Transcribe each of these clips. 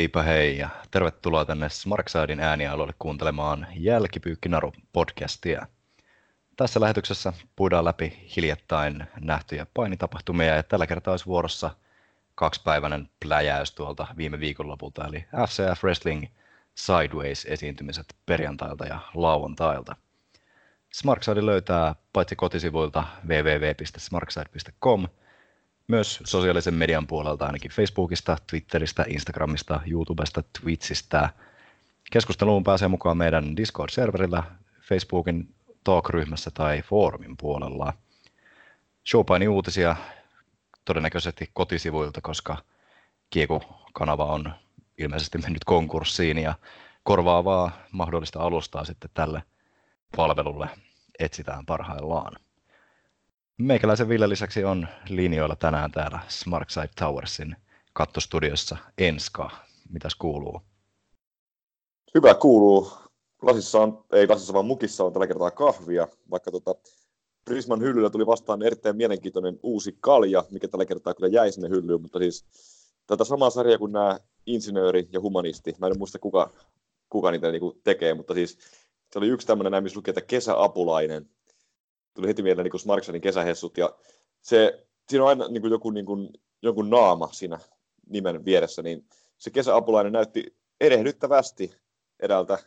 Heipä hei ja tervetuloa tänne Smarksidein äänialueelle kuuntelemaan Jälkipyykkinaru podcastia. Tässä lähetyksessä puidaan läpi hiljattain nähtyjä painitapahtumia ja tällä kertaa olisi vuorossa kaksipäiväinen pläjäys tuolta viime viikonlopulta eli FCF Wrestling Sideways-esiintymiset perjantailta ja lauantailta. Smarkside löytää paitsi kotisivuilta www.smarkside.com – myös sosiaalisen median puolelta ainakin Facebookista, Twitteristä, Instagramista, YouTubesta, Twitchistä. Keskusteluun pääsee mukaan meidän Discord-serverillä, Facebookin talk-ryhmässä tai foorumin puolella. Showpaini uutisia todennäköisesti kotisivuilta, koska Kieku-kanava on ilmeisesti mennyt konkurssiin ja korvaavaa mahdollista alustaa sitten tälle palvelulle etsitään parhaillaan. Meikäläisen Ville lisäksi on linjoilla tänään täällä Smartside Towersin kattostudiossa Enska. Mitäs kuuluu? Hyvä kuuluu. Lasissa on, ei lasissa vaan mukissa on tällä kertaa kahvia, vaikka tota Prisman hyllyllä tuli vastaan erittäin mielenkiintoinen uusi kalja, mikä tällä kertaa kyllä jäi sinne hyllyyn, mutta siis tätä samaa sarjaa kuin nämä insinööri ja humanisti. Mä en muista kuka, kuka niitä niinku tekee, mutta siis se oli yksi tämmöinen näin, missä luki, että kesäapulainen tuli heti mieleen niin Smarksonin kesähessut, ja se, siinä on aina niin kuin joku, niin kuin, jonkun naama siinä nimen vieressä, niin se kesäapulainen näytti erehdyttävästi edeltä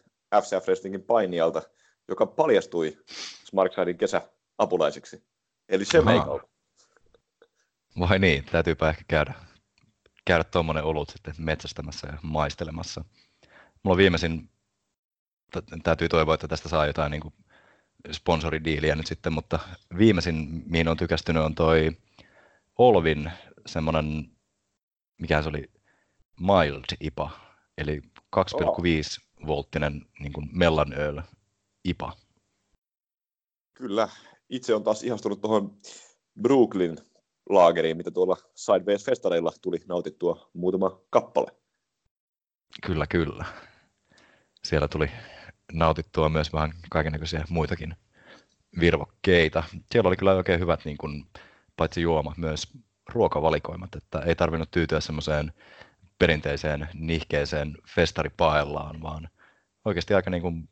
FCF Wrestlingin painijalta, joka paljastui Smarksidein kesäapulaiseksi. Eli se meikalta. Vai niin, täytyypä ehkä käydä, käydä tuommoinen olut sitten metsästämässä ja maistelemassa. Mulla on viimeisin, täytyy toivoa, että tästä saa jotain niin kuin sponsoridiiliä nyt sitten, mutta viimeisin, mihin on tykästynyt, on toi Olvin semmoinen, mikä se oli, mild IPA, eli 2,5 volttinen niin kuin mellanöl IPA. Kyllä. Itse on taas ihastunut tuohon Brooklyn laageriin, mitä tuolla Sideways Festareilla tuli nautittua muutama kappale. Kyllä, kyllä. Siellä tuli nautittua myös vähän kaikenlaisia muitakin virvokkeita. Siellä oli kyllä oikein hyvät niin kuin, paitsi juoma, myös ruokavalikoimat, että ei tarvinnut tyytyä semmoiseen perinteiseen nihkeeseen festaripaellaan, vaan oikeasti aika niin kuin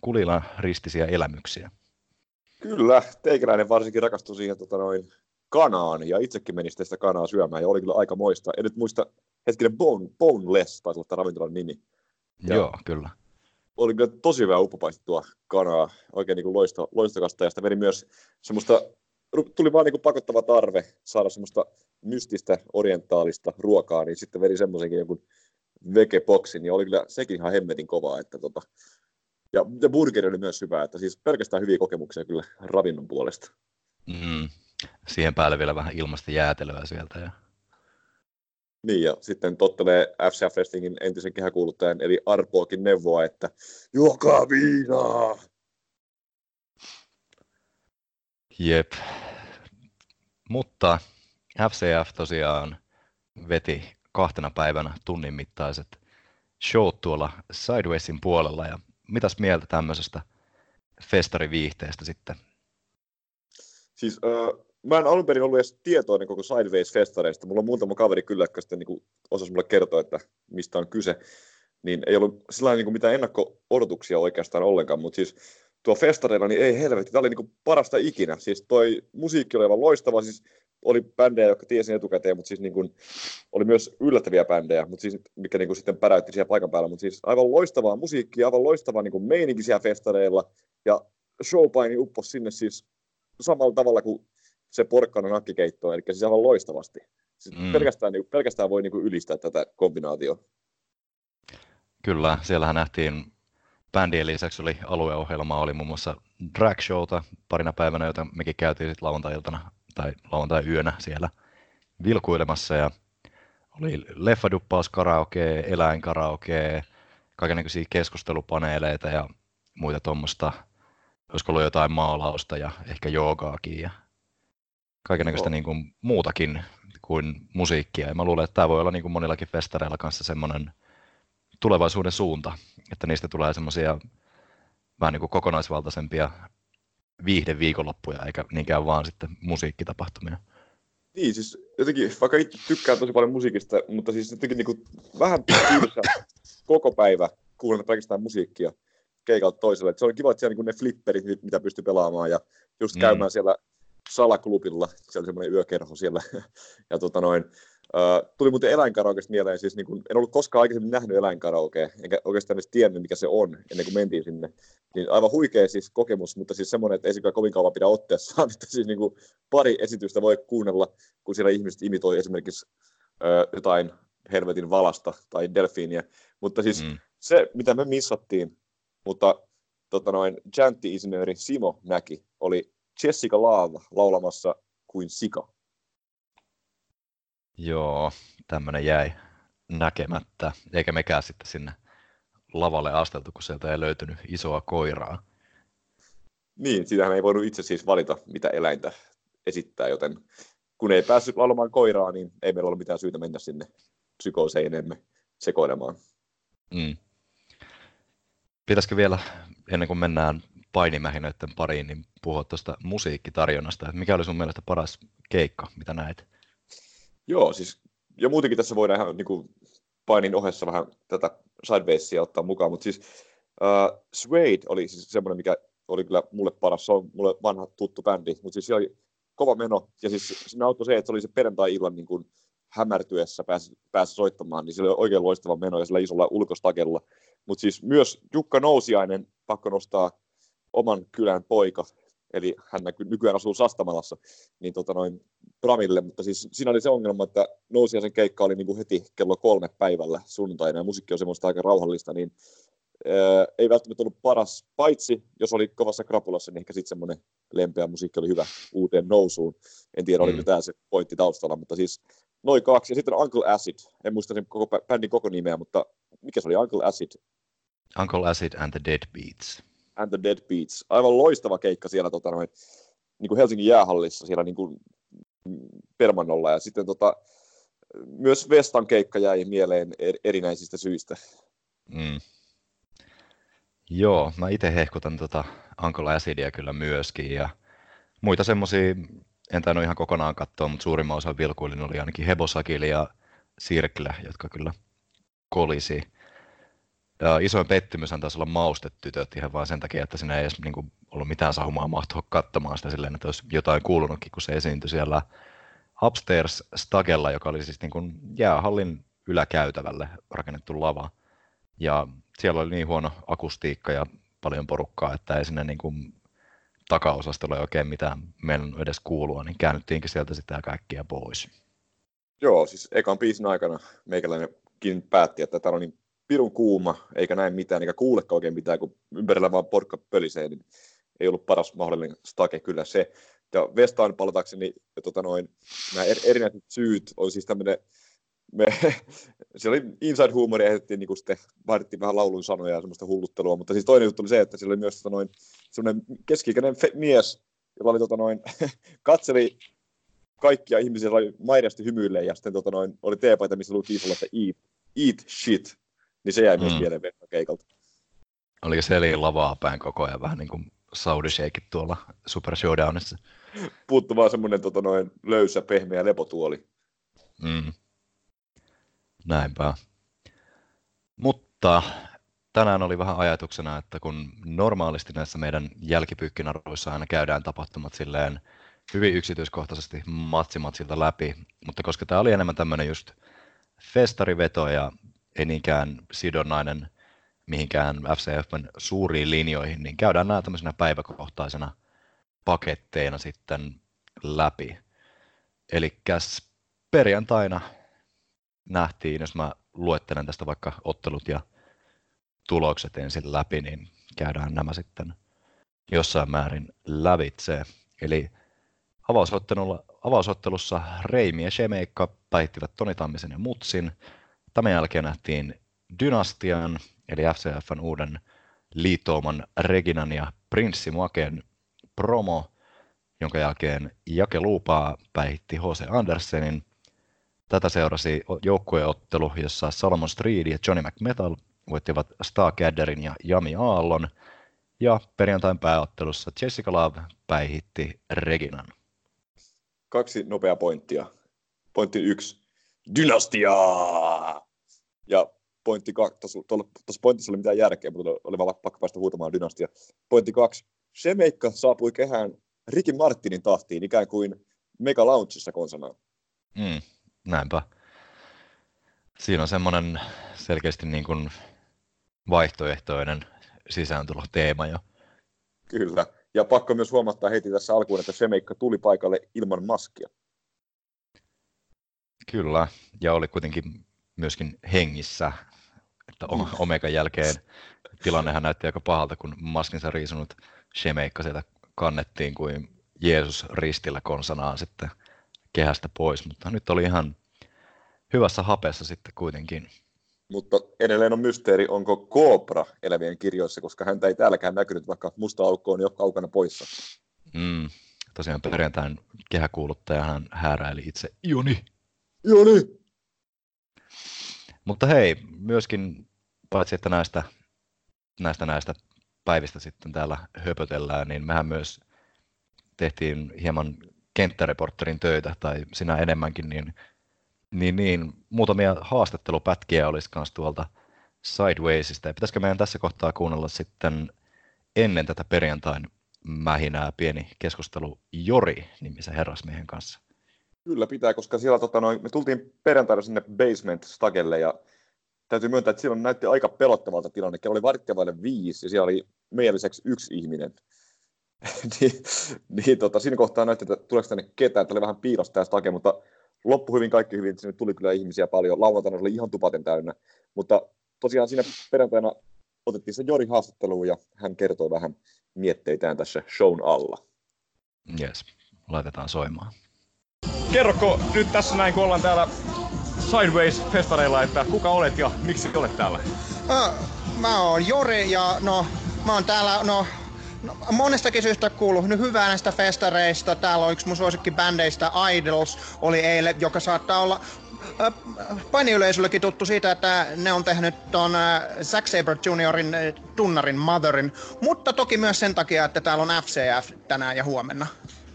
kulina, ristisiä elämyksiä. Kyllä, teikäläinen varsinkin rakastui siihen tota noin, kanaan, ja itsekin meni sitä kanaa syömään, ja oli kyllä aika moista. En nyt muista, hetkinen, Bone, Boneless taisi olla ravintolan nimi. Ja Joo, kyllä oli kyllä tosi hyvää uppopaistettua kanaa, oikein niin kuin loisto, loistokasta, ja sitä meni myös semmoista, tuli vaan niin kuin pakottava tarve saada semmoista mystistä, orientaalista ruokaa, niin sitten veri semmoisenkin joku vegeboxin, niin oli kyllä sekin ihan hemmetin kovaa, että tota, ja, ja burgeri oli myös hyvä, että siis pelkästään hyviä kokemuksia kyllä ravinnon puolesta. Mm. Siihen päälle vielä vähän ilmasta jäätelöä sieltä. Ja... Niin, ja sitten tottelee FCF Wrestlingin entisen kehäkuuluttajan, eli Arpoakin neuvoa, että juokaa viinaa! Jep. Mutta FCF tosiaan veti kahtena päivänä tunnin mittaiset showt tuolla Sidewaysin puolella, ja mitäs mieltä tämmöisestä festariviihteestä sitten? Siis äh, mä en alun perin ollut edes tietoinen koko Sideways-festareista. Mulla on muutama kaveri kyllä, joka sitten niin osasi mulle kertoa, että mistä on kyse. Niin ei ollut sillä niin mitään ennakko-odotuksia oikeastaan ollenkaan, mutta siis tuo festareilla, niin ei helvetti, tämä oli niin parasta ikinä. Siis toi musiikki oli aivan loistava, siis oli bändejä, jotka tiesin etukäteen, mutta siis niin kuin, oli myös yllättäviä bändejä, mutta siis, mikä niin kuin sitten päräytti siellä paikan päällä, mutta siis aivan loistavaa musiikkia, aivan loistavaa niin kuin meininki siellä festareilla, ja showpaini uppos sinne siis samalla tavalla kuin se porkkana nakkikeittoa, eli siis aivan loistavasti. Siis mm. pelkästään, niin, pelkästään voi niin kuin ylistää tätä kombinaatiota. Kyllä, siellähän nähtiin bändien lisäksi oli alueohjelma, oli muun muassa drag showta parina päivänä, jota mekin käytiin sitten lauantai-iltana tai lauantai-yönä siellä vilkuilemassa ja oli leffaduppaus karaoke, eläinkaraoke, kaikenlaisia keskustelupaneeleita ja muita tuommoista, olisiko ollut jotain maalausta ja ehkä joogaakin ja kaikenlaista niin kuin muutakin kuin musiikkia. Ja mä luulen, että tämä voi olla niin kuin monillakin festareilla kanssa semmoinen tulevaisuuden suunta, että niistä tulee semmoisia vähän niin kuin kokonaisvaltaisempia viihde viikonloppuja, eikä niinkään vaan sitten musiikkitapahtumia. Niin, siis jotenkin, vaikka itse tykkään tosi paljon musiikista, mutta siis jotenkin niin kuin, vähän tylsä koko päivä kuunnella pelkästään musiikkia keikalta toiselle. Et se on kiva, että siellä niin ne flipperit, mitä pystyy pelaamaan ja just mm. käymään siellä salaklubilla, siellä oli semmoinen yökerho siellä. ja tota noin, uh, tuli muuten eläinkaraokesta mieleen, siis niin kun, en ollut koskaan aikaisemmin nähnyt eläinkaraokea, enkä oikeastaan edes tiennyt, mikä se on, ennen kuin mentiin sinne. Niin aivan huikea siis kokemus, mutta siis semmoinen, että ei se kovin kauan pidä otteessaan, että siis niin kuin pari esitystä voi kuunnella, kun siellä ihmiset imitoi esimerkiksi uh, jotain helvetin valasta tai delfiiniä. Mutta siis mm. se, mitä me missattiin, mutta tota noin, Jantti-insinööri Simo näki, oli Jessica Love laulamassa kuin sika. Joo, tämmöinen jäi näkemättä, eikä mekään sitten sinne lavalle asteltu, kun sieltä ei löytynyt isoa koiraa. Niin, sitähän ei voinut itse siis valita, mitä eläintä esittää, joten kun ei päässyt laulamaan koiraa, niin ei meillä ollut mitään syytä mennä sinne psykoseinemme sekoilemaan. Mm. Pitäisikö vielä, ennen kuin mennään painimähinöiden pariin, niin puhua tuosta musiikkitarjonnasta. Että mikä oli sun mielestä paras keikka, mitä näet? Joo, siis ja muutenkin tässä voidaan ihan niin kuin painin ohessa vähän tätä sidebassia ottaa mukaan, mutta siis uh, Suede oli siis semmoinen, mikä oli kyllä mulle paras, se on mulle vanha tuttu bändi, mutta siis siellä oli kova meno, ja siis siinä auttoi se, että se oli se perjantai-illan niin kuin hämärtyessä pääsi, pääsi soittamaan, niin se oli oikein loistava meno ja sillä isolla ulkostakella. Mutta siis myös Jukka Nousiainen, pakko nostaa oman kylän poika, eli hän nykyään asuu Sastamalassa, niin tota noin Bramille, mutta siis siinä oli se ongelma, että Nousiaisen keikka oli niin kuin heti kello kolme päivällä sunnuntaina, ja musiikki on semmoista aika rauhallista, niin ää, ei välttämättä ollut paras, paitsi jos oli kovassa krapulassa, niin ehkä sitten semmoinen lempeä musiikki oli hyvä uuteen nousuun. En tiedä, mm. oliko tämä se pointti taustalla, mutta siis noin kaksi. Ja sitten Uncle Acid, en muista sen koko bändin koko nimeä, mutta mikä se oli, Uncle Acid? Uncle Acid and the Dead Beats. And the Dead Beats. Aivan loistava keikka siellä tota, noin, niin kuin Helsingin jäähallissa, siellä niin kuin Permannolla. Ja sitten tota, myös Vestan keikka jäi mieleen erinäisistä syistä. Mm. Joo, mä itse hehkutan tota Uncle Acidia kyllä myöskin ja muita semmoisia, en tainnut ihan kokonaan katsoa, mutta suurimman osan vilkuilin oli ainakin Hebosakili ja Sirkle, jotka kyllä kolisi. Ja isoin pettymys taisi olla maustetytöt ihan vain sen takia, että siinä ei edes niin kuin, ollut mitään saumaa mahtua katsomaan sitä silleen, että olisi jotain kuulunutkin, kun se esiintyi siellä Upstairs Stagella, joka oli siis niin kuin jäähallin yläkäytävälle rakennettu lava. Ja siellä oli niin huono akustiikka ja paljon porukkaa, että ei sinne niin kuin takaosastolle oikein mitään meidän edes kuulua, niin käännyttiinkin sieltä sitä kaikkia pois. Joo, siis ekan biisin aikana meikäläinenkin päätti, että tämä on niin pirun kuuma, eikä näe mitään, eikä kuule oikein mitään, kun ympärillä vaan porkka pölisee, niin ei ollut paras mahdollinen stake kyllä se. Ja Vestaan palatakseni, tota noin, nämä erinäiset syyt oli siis tämmöinen, me, se oli inside huumori ja niin sitten vaadittiin vähän laulun sanoja ja semmoista hulluttelua, mutta siis toinen juttu oli se, että siellä oli myös tota noin, semmoinen keski-ikäinen mies, joka oli tota noin, katseli kaikkia ihmisiä, oli maidasti hymyilleen ja sitten tota noin, oli teepaita, missä luki isolla, että eat, eat shit, niin se jäi mm. myös mieleen keikalta. Oliko se eli lavaa päin koko ajan vähän niin kuin Saudi Shake tuolla Super Showdownissa? Puuttu vaan semmoinen tota, noin löysä, pehmeä lepotuoli. Mm. Näinpä. Mutta tänään oli vähän ajatuksena, että kun normaalisti näissä meidän jälkipyykkinaruissa aina käydään tapahtumat silleen hyvin yksityiskohtaisesti matsimatsilta läpi, mutta koska tämä oli enemmän tämmöinen just festariveto ja ei niinkään sidonnainen mihinkään FCFn suuriin linjoihin, niin käydään nämä tämmöisenä päiväkohtaisena paketteina sitten läpi. Eli perjantaina nähtiin, jos mä luettelen tästä vaikka ottelut ja tulokset ensin läpi, niin käydään nämä sitten jossain määrin lävitse. Eli avausottelussa Reimi ja Shemeikka päihtivät Toni Tammisen ja Mutsin. Tämän jälkeen nähtiin Dynastian, eli FCFn uuden liittouman Reginan ja Prinssi Maken promo, jonka jälkeen Jake Luupaa päihitti H.C. Andersenin. Tätä seurasi joukkueottelu, jossa Salomon Street ja Johnny McMetal voittivat Starcadderin ja Jami Aallon, ja perjantain pääottelussa Jessica Love päihitti Reginan. kaksi nopeaa pointtia. Pointti yksi, dynastia! Ja pointti kaksi, tuossa pointissa oli mitään järkeä, mutta oli vaan pakko päästä huutamaan dynastia. Pointti kaksi, Shemeikka saapui kehään Ricky Martinin tahtiin ikään kuin Mega Launchissa konsanaan. Mm, näinpä. Siinä on semmoinen selkeästi niin kuin vaihtoehtoinen sisääntulo teema jo. Kyllä. Ja pakko myös huomattaa heti tässä alkuun, että Shemeikka tuli paikalle ilman maskia. Kyllä, ja oli kuitenkin myöskin hengissä, että. Omegan jälkeen tilannehan näytti aika pahalta, kun maskinsa riisunut Shemeikka sieltä kannettiin kuin Jeesus ristillä konsanaan sitten kehästä pois, mutta nyt oli ihan hyvässä hapessa sitten kuitenkin. Mutta edelleen on mysteeri, onko Cobra elävien kirjoissa, koska häntä ei täälläkään näkynyt, vaikka musta aukko on jo kaukana poissa. Mm, tosiaan perjantain kehäkuuluttaja hän hääräili itse Joni. Joni! Mutta hei, myöskin paitsi että näistä, näistä, näistä päivistä sitten täällä höpötellään, niin mehän myös tehtiin hieman kenttäreporterin töitä, tai sinä enemmänkin, niin, niin, niin muutamia haastattelupätkiä olisi myös tuolta Sidewaysista. Ja pitäisikö meidän tässä kohtaa kuunnella sitten ennen tätä perjantain mähinää pieni keskustelu Jori-nimisen herrasmiehen kanssa? Kyllä pitää, koska siellä tota, noin, me tultiin perjantaina sinne basement stagelle ja täytyy myöntää, että silloin näytti aika pelottavalta tilanne. Kello oli varttiavaille viisi ja siellä oli meidän lisäksi yksi ihminen. niin, niin tota, siinä kohtaa näytti, että tuleeko tänne ketään, että oli vähän piilossa tämä stake, mutta loppu hyvin, kaikki hyvin, sinne tuli kyllä ihmisiä paljon, lauantaina oli ihan tupaten täynnä, mutta tosiaan siinä perjantaina otettiin se Jori haastatteluun ja hän kertoi vähän mietteitään tässä shown alla. Yes, laitetaan soimaan. Kerroko nyt tässä näin, kun ollaan täällä Sideways-festareilla, että kuka olet ja miksi olet täällä? Äh, mä oon Jori ja no, mä oon täällä no, No, monestakin syystä kuuluu nyt hyvää näistä festareista. Täällä on yksi mun bändeistä Idols, oli eilen, joka saattaa olla painiyleisöllekin tuttu siitä, että ne on tehnyt ton Zack Sabre Juniorin tunnarin Motherin, mutta toki myös sen takia, että täällä on FCF tänään ja huomenna.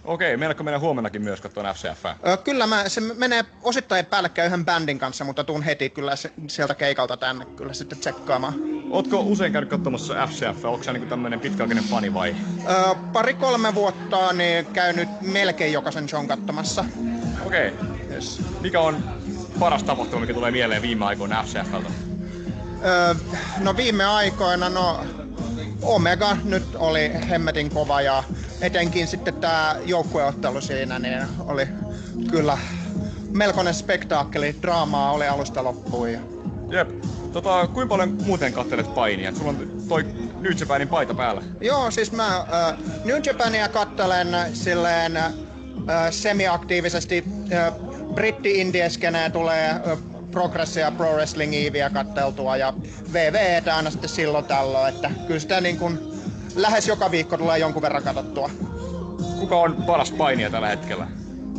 Okei, meinaatko mennä huomennakin myös katsomaan FCF? Kyllä mä, se menee osittain päällekkäin yhden bändin kanssa, mutta tuun heti kyllä se, sieltä keikalta tänne kyllä sitten tsekkaamaan. Ootko usein käynyt katsomassa FCF? Onko se niin tämmöinen pitkäaikainen fani vai? Öö, Pari-kolme vuotta niin käynyt melkein jokaisen shown katsomassa. Okei, okay. yes. Mikä on paras tapahtuma, mikä tulee mieleen viime aikoina FCFltä? Öö, no viime aikoina, no Omega nyt oli hemmetin kova ja etenkin sitten tämä joukkueottelu siinä niin oli kyllä melkoinen spektaakkeli. Draamaa oli alusta loppuun. Ja... Jep. Tota, kuinka paljon muuten kattelet painia? Sulla on toi New Japanin paita päällä. Joo, siis mä äh, New Japania kattelen silleen äh, semiaktiivisesti. Äh, britti indieskeneen tulee äh, progressia pro wrestlingia katteltua ja VVtä aina sitten silloin tällöin, että kyllä sitä niin kuin lähes joka viikko tulee jonkun verran katsottua. Kuka on paras painija tällä hetkellä?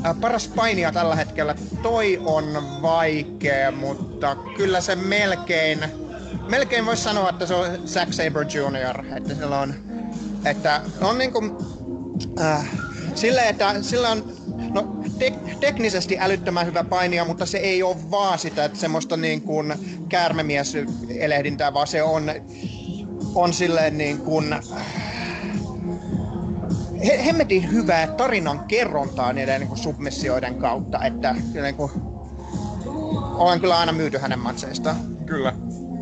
Ää, paras painija tällä hetkellä, toi on vaikea, mutta kyllä se melkein, melkein voisi sanoa, että se on Zack Sabre Jr. Että sillä on, että on niin kuin, äh, sille, että sillä on no, tek- teknisesti älyttömän hyvä painia, mutta se ei ole vaan sitä, että semmoista niin kuin käärmemies-elehdintää, vaan se on, on silleen niin kuin, hemmetin hyvää tarinan kerrontaa niiden niin kuin submissioiden kautta, että niin kuin, olen kyllä aina myyty hänen matseistaan. Kyllä.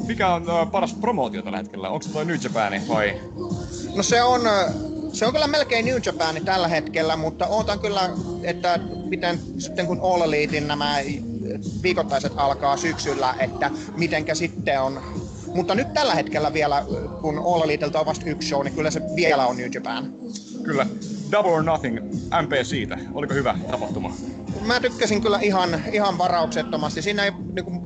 Mikä on uh, paras promootio tällä hetkellä? Onko se toi New Japan vai? No se on, se on kyllä melkein New Japan tällä hetkellä, mutta ootan kyllä, että miten sitten kun All Elitein nämä viikoittaiset alkaa syksyllä, että mitenkä sitten on mutta nyt tällä hetkellä vielä, kun All Eliteltä on vasta yksi show, niin kyllä se vielä on New Japan. Kyllä. Double or Nothing, MP siitä. Oliko hyvä tapahtuma? Mä tykkäsin kyllä ihan, ihan varauksettomasti. Siinä ei, niin kuin,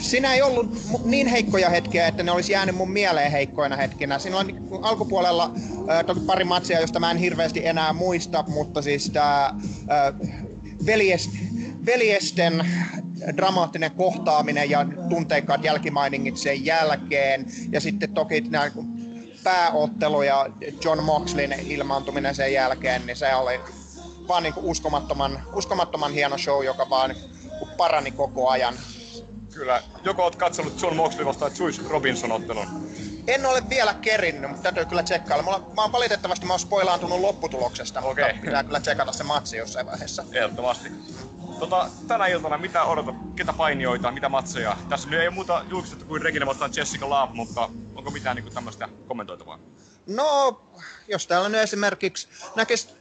siinä ei ollut niin heikkoja hetkiä, että ne olisi jäänyt mun mieleen heikkoina hetkinä. Siinä on niin alkupuolella äh, toki pari matsia, josta mä en hirveästi enää muista, mutta siis tämä äh, veljes, veljesten dramaattinen kohtaaminen ja tunteikkaat jälkimainingit sen jälkeen. Ja sitten toki nämä pääottelu ja John Moxleyn ilmaantuminen sen jälkeen, niin se oli vaan niin kuin uskomattoman, uskomattoman hieno show, joka vaan parani koko ajan. Kyllä. Joko oot katsonut John Moxley vastaan Juice Robinson ottelun? En ole vielä kerinnyt, mutta täytyy kyllä tsekkailla. Mulla, mä oon valitettavasti mä oon spoilaantunut lopputuloksesta, Okei. mutta pitää kyllä tsekata se matsi jossain vaiheessa. Ehdottomasti. Tota, tänä iltana mitä odotat? Ketä painijoita, mitä matseja? Tässä nyt ei ole muuta julkistettu kuin Regina vastaan Jessica Love, mutta onko mitään niinku tämmöistä kommentoitavaa? No, jos täällä nyt esimerkiksi näkis,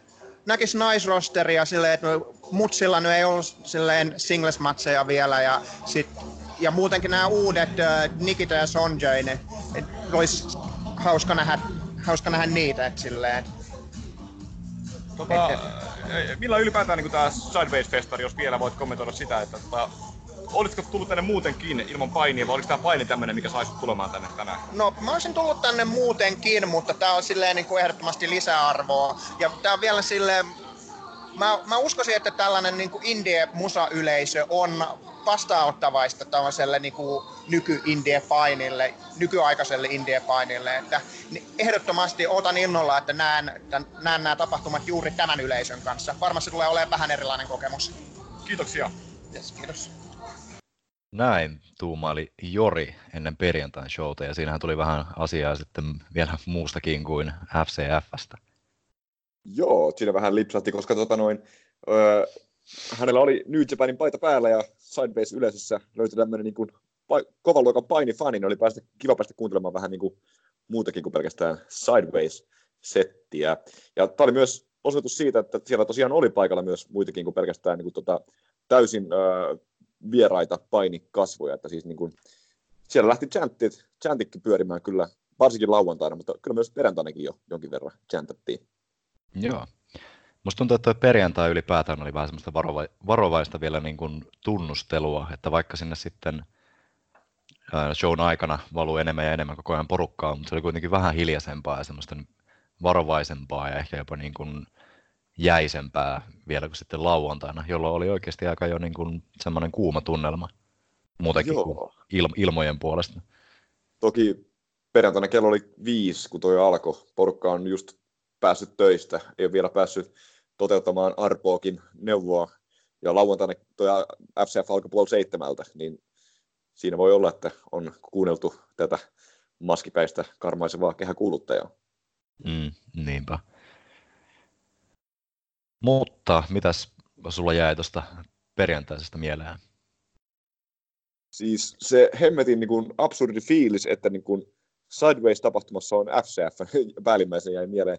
näkis naisrosteria silleen, että mutsilla nyt ei ollut silleen singles-matseja vielä ja sit, ja muutenkin nämä uudet äh, Nikita ja Sonjay, et olisi hauska nähdä, hauska nähdä niitä, et silleen. Tota, Et- eh, millä ylipäätään niin tämä Sideways-festari, jos vielä voit kommentoida sitä, että tota, olisiko tullut tänne muutenkin ilman painia, vai oliko tämä paini tämmöinen, mikä saisi tulemaan tänne tänään? No, mä olisin tullut tänne muutenkin, mutta tää on silleen niin kuin ehdottomasti lisäarvoa. Ja tää on vielä silleen, mä, mä uskoisin, että tällainen niin indie-musa-yleisö on vastaanottavaista tällaiselle niin kuin nyky-indie-painille, nykyaikaiselle indie-painille. Että ehdottomasti otan innolla, että näen, tän- näen nämä tapahtumat juuri tämän yleisön kanssa. Varmasti tulee olemaan vähän erilainen kokemus. Kiitoksia. Yes, kiitos. Näin tuumaili Jori ennen perjantain showta ja siinähän tuli vähän asiaa sitten vielä muustakin kuin FCFstä. Joo, siinä vähän lipsahti, koska tota noin, öö, hänellä oli New Japanin paita päällä ja Sideways yleisössä löytyi tämmöinen niin kuin, kovan luokan painifani, niin oli päästä, kiva päästä kuuntelemaan vähän niin kuin, muutakin kuin pelkästään Sideways-settiä. Ja tämä oli myös osoitus siitä, että siellä tosiaan oli paikalla myös muitakin kuin pelkästään niin kuin, tota, täysin öö, vieraita painikasvoja, että siis niin kuin, siellä lähti chantit, chantitkin pyörimään kyllä, varsinkin lauantaina, mutta kyllä myös perjantainakin jo jonkin verran chantattiin. Joo. Musta tuntuu, että perjantai ylipäätään oli vähän semmoista varova- varovaista vielä niin kuin tunnustelua, että vaikka sinne sitten shown aikana valuu enemmän ja enemmän koko ajan porukkaa, mutta se oli kuitenkin vähän hiljaisempaa ja semmoista varovaisempaa ja ehkä jopa niin kuin jäisempää vielä kuin sitten lauantaina, jolloin oli oikeasti aika jo niin kuin semmoinen kuuma tunnelma muutenkin kuin Joo. il- ilmojen puolesta. Toki perjantaina kello oli viisi, kun toi alkoi. Porukka on just päässyt töistä, ei ole vielä päässyt toteuttamaan Arpoakin neuvoa. Ja lauantaina toi FCF alkoi puoli seitsemältä, niin siinä voi olla, että on kuunneltu tätä maskipäistä karmaisevaa kehäkuuluttajaa. Mm, niinpä. Mutta mitäs sulla jäi tuosta perjantaisesta mieleen? Siis se hemmetin niin kuin absurdi fiilis, että niin kuin Sideways-tapahtumassa on FCF, päällimmäisen jäi mieleen.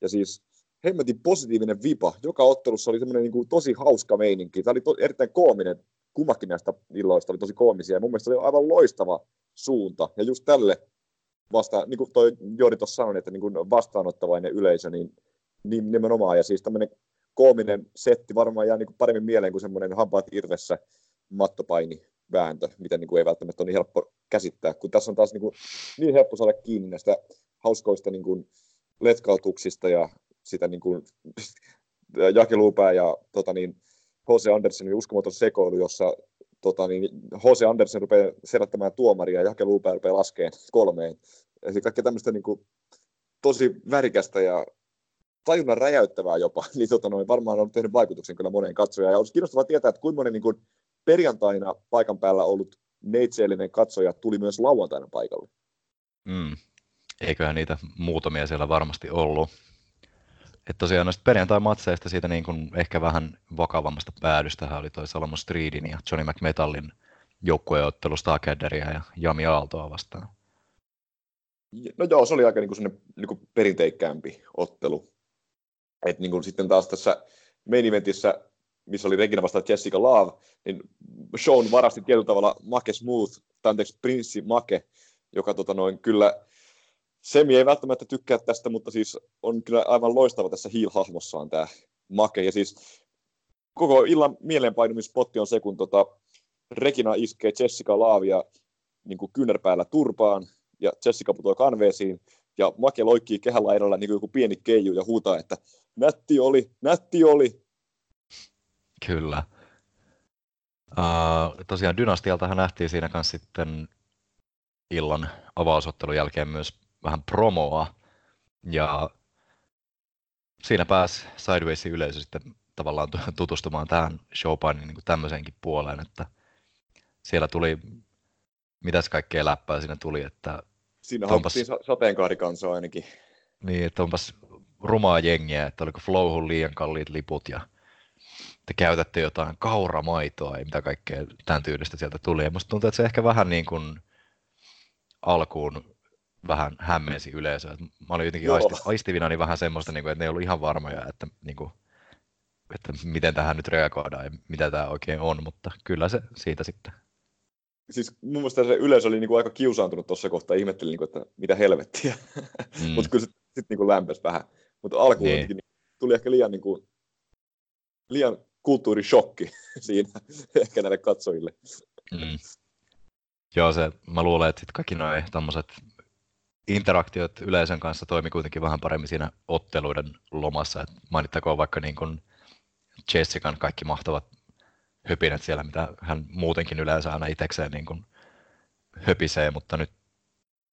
Ja siis hemmetin positiivinen vipa. Joka ottelussa oli semmoinen niin kuin tosi hauska meininki. Tämä oli to- erittäin koominen. Kummakin näistä illoista oli tosi koomisia. Ja mun mielestä se oli aivan loistava suunta. Ja just tälle vasta, niin kuin toi Jori tuossa sanoi, että niin kuin vastaanottavainen yleisö, niin, niin nimenomaan. Ja siis tämmöinen koominen setti varmaan jää niin kuin paremmin mieleen kuin semmoinen hampaat irvessä mattopaini vääntö, mitä niin kuin ei välttämättä ole niin helppo käsittää, kun tässä on taas niin, kuin, niin helppo saada kiinni näistä hauskoista niin kuin letkautuksista ja sitä niin kuin, jakeluupää ja tota niin, H.C. Andersenin uskomaton sekoilu, jossa tota niin, H.C. Andersen rupeaa selättämään tuomaria ja jakeluupää rupeaa laskeen kolmeen. Eli kaikkea tämmöistä niin kuin, tosi värikästä ja tajunnan räjäyttävää jopa, niin tota noin, varmaan on tehnyt vaikutuksen kyllä moneen katsojaan. Ja olisi kiinnostavaa tietää, että kuinka monen niin kuin, perjantaina paikan päällä ollut neitseellinen katsoja tuli myös lauantaina paikalle. Mm. Eiköhän niitä muutamia siellä varmasti ollut. Että tosiaan noista perjantai-matseista siitä niin kuin ehkä vähän vakavammasta päädystä oli toi Salomon Streetin ja Johnny McMetallin joukkueottelu Starcadderia ja Jami Aaltoa vastaan. No joo, se oli aika niin kuin niin kuin perinteikkäämpi ottelu. Et niin sitten taas tässä main eventissä, missä oli Regina vastaan Jessica Love, niin Sean varasti tietyllä tavalla Make Smooth, tai anteeksi Prinssi Make, joka tota noin, kyllä Semi ei välttämättä tykkää tästä, mutta siis on kyllä aivan loistava tässä heel-hahmossaan tämä Make. Ja siis koko illan mieleenpainumispotti on se, kun tota Regina iskee Jessica Laavia niin kuin kyynärpäällä turpaan, ja Jessica putoaa kanveesiin, ja Make loikkii kehällä edellä niin kuin joku pieni keiju ja huutaa, että nätti oli, nätti oli. Kyllä. Uh, tosiaan Dynastialtahan nähtiin siinä kanssa sitten illan avausottelun jälkeen myös vähän promoa. Ja siinä pääsi Sidewaysin yleisö sitten tavallaan tutustumaan tähän showpainin niin tämmöiseenkin puoleen, että siellä tuli, mitäs kaikkea läppää siinä tuli, että Siinä onpas... sateenkaarikansaa ainakin. Niin, että onpas rumaa jengiä, että oliko Flowhun liian kalliit liput ja te käytätte jotain kauramaitoa ja mitä kaikkea tämän tyylistä sieltä tuli. Ja musta tuntuu, että se ehkä vähän niin kuin alkuun vähän hämmensi yleisöä. Mä olin jotenkin aisti, aistivina niin vähän semmoista, niin kuin, että ne ei ollut ihan varmoja, että, niin kuin, että miten tähän nyt reagoidaan ja mitä tämä oikein on, mutta kyllä se siitä sitten. Siis mun mielestä se yleisö oli niin kuin aika kiusaantunut tuossa kohtaa, ihmetteli, niin kuin, että mitä helvettiä, mm. mutta kyllä se sitten niin lämpesi vähän. Mutta alkuun niin. niin tuli ehkä liian, niin kuin, liian kulttuurishokki siinä ehkä näille katsojille. Mm. Joo, se, mä luulen, että kaikki tämmöiset interaktiot yleisön kanssa toimi kuitenkin vähän paremmin siinä otteluiden lomassa. Et mainittakoon vaikka niin kuin Jessican kaikki mahtavat höpinät siellä, mitä hän muutenkin yleensä aina itsekseen niin kuin höpisee, mutta nyt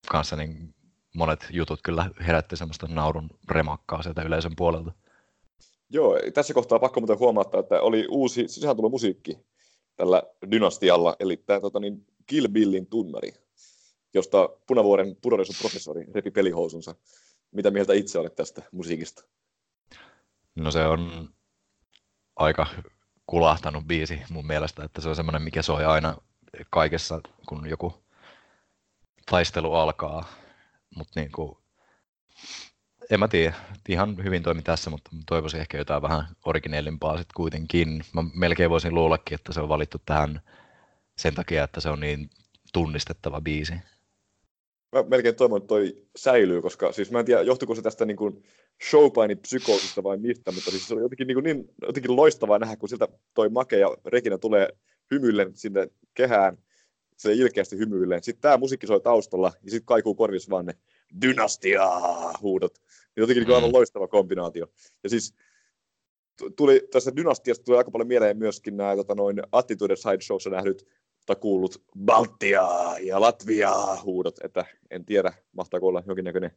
kanssa niin monet jutut kyllä herätti semmoista naurun remakkaa sieltä yleisön puolelta. Joo, tässä kohtaa pakko muuten huomata, että oli uusi musiikki tällä dynastialla, eli tämä tota, niin, Kill Billin tunnari, josta Punavuoren pudonneissun professori repi pelihousunsa. Mitä mieltä itse olet tästä musiikista? No se on aika kulahtanut biisi mun mielestä, että se on semmoinen, mikä soi aina kaikessa, kun joku taistelu alkaa. Mutta niin kuin, en mä tiedä, ihan hyvin toimi tässä, mutta toivoisin ehkä jotain vähän origineellimpaa sitten kuitenkin. Mä melkein voisin luullakin, että se on valittu tähän sen takia, että se on niin tunnistettava biisi. Mä melkein toivon, että toi säilyy, koska siis mä en tiedä, johtuiko se tästä niin kuin showpainin psykoosista vai mistä, mutta siis se oli jotenkin, niin, kuin niin jotenkin loistavaa nähdä, kun siltä toi Make ja Regina tulee hymyillen sinne kehään, se ilkeästi hymyillen. Sitten tämä musiikki soi taustalla ja sitten kaikuu korvissa vaan ne dynastia-huudot. Jotenkin niin kuin aivan mm. loistava kombinaatio. Ja siis tuli tässä dynastiasta tuli aika paljon mieleen myöskin nämä tota, noin Attitude Sideshowssa nähdyt tai kuullut Baltia ja Latvia huudot, että en tiedä, mahtaako olla jonkinnäköinen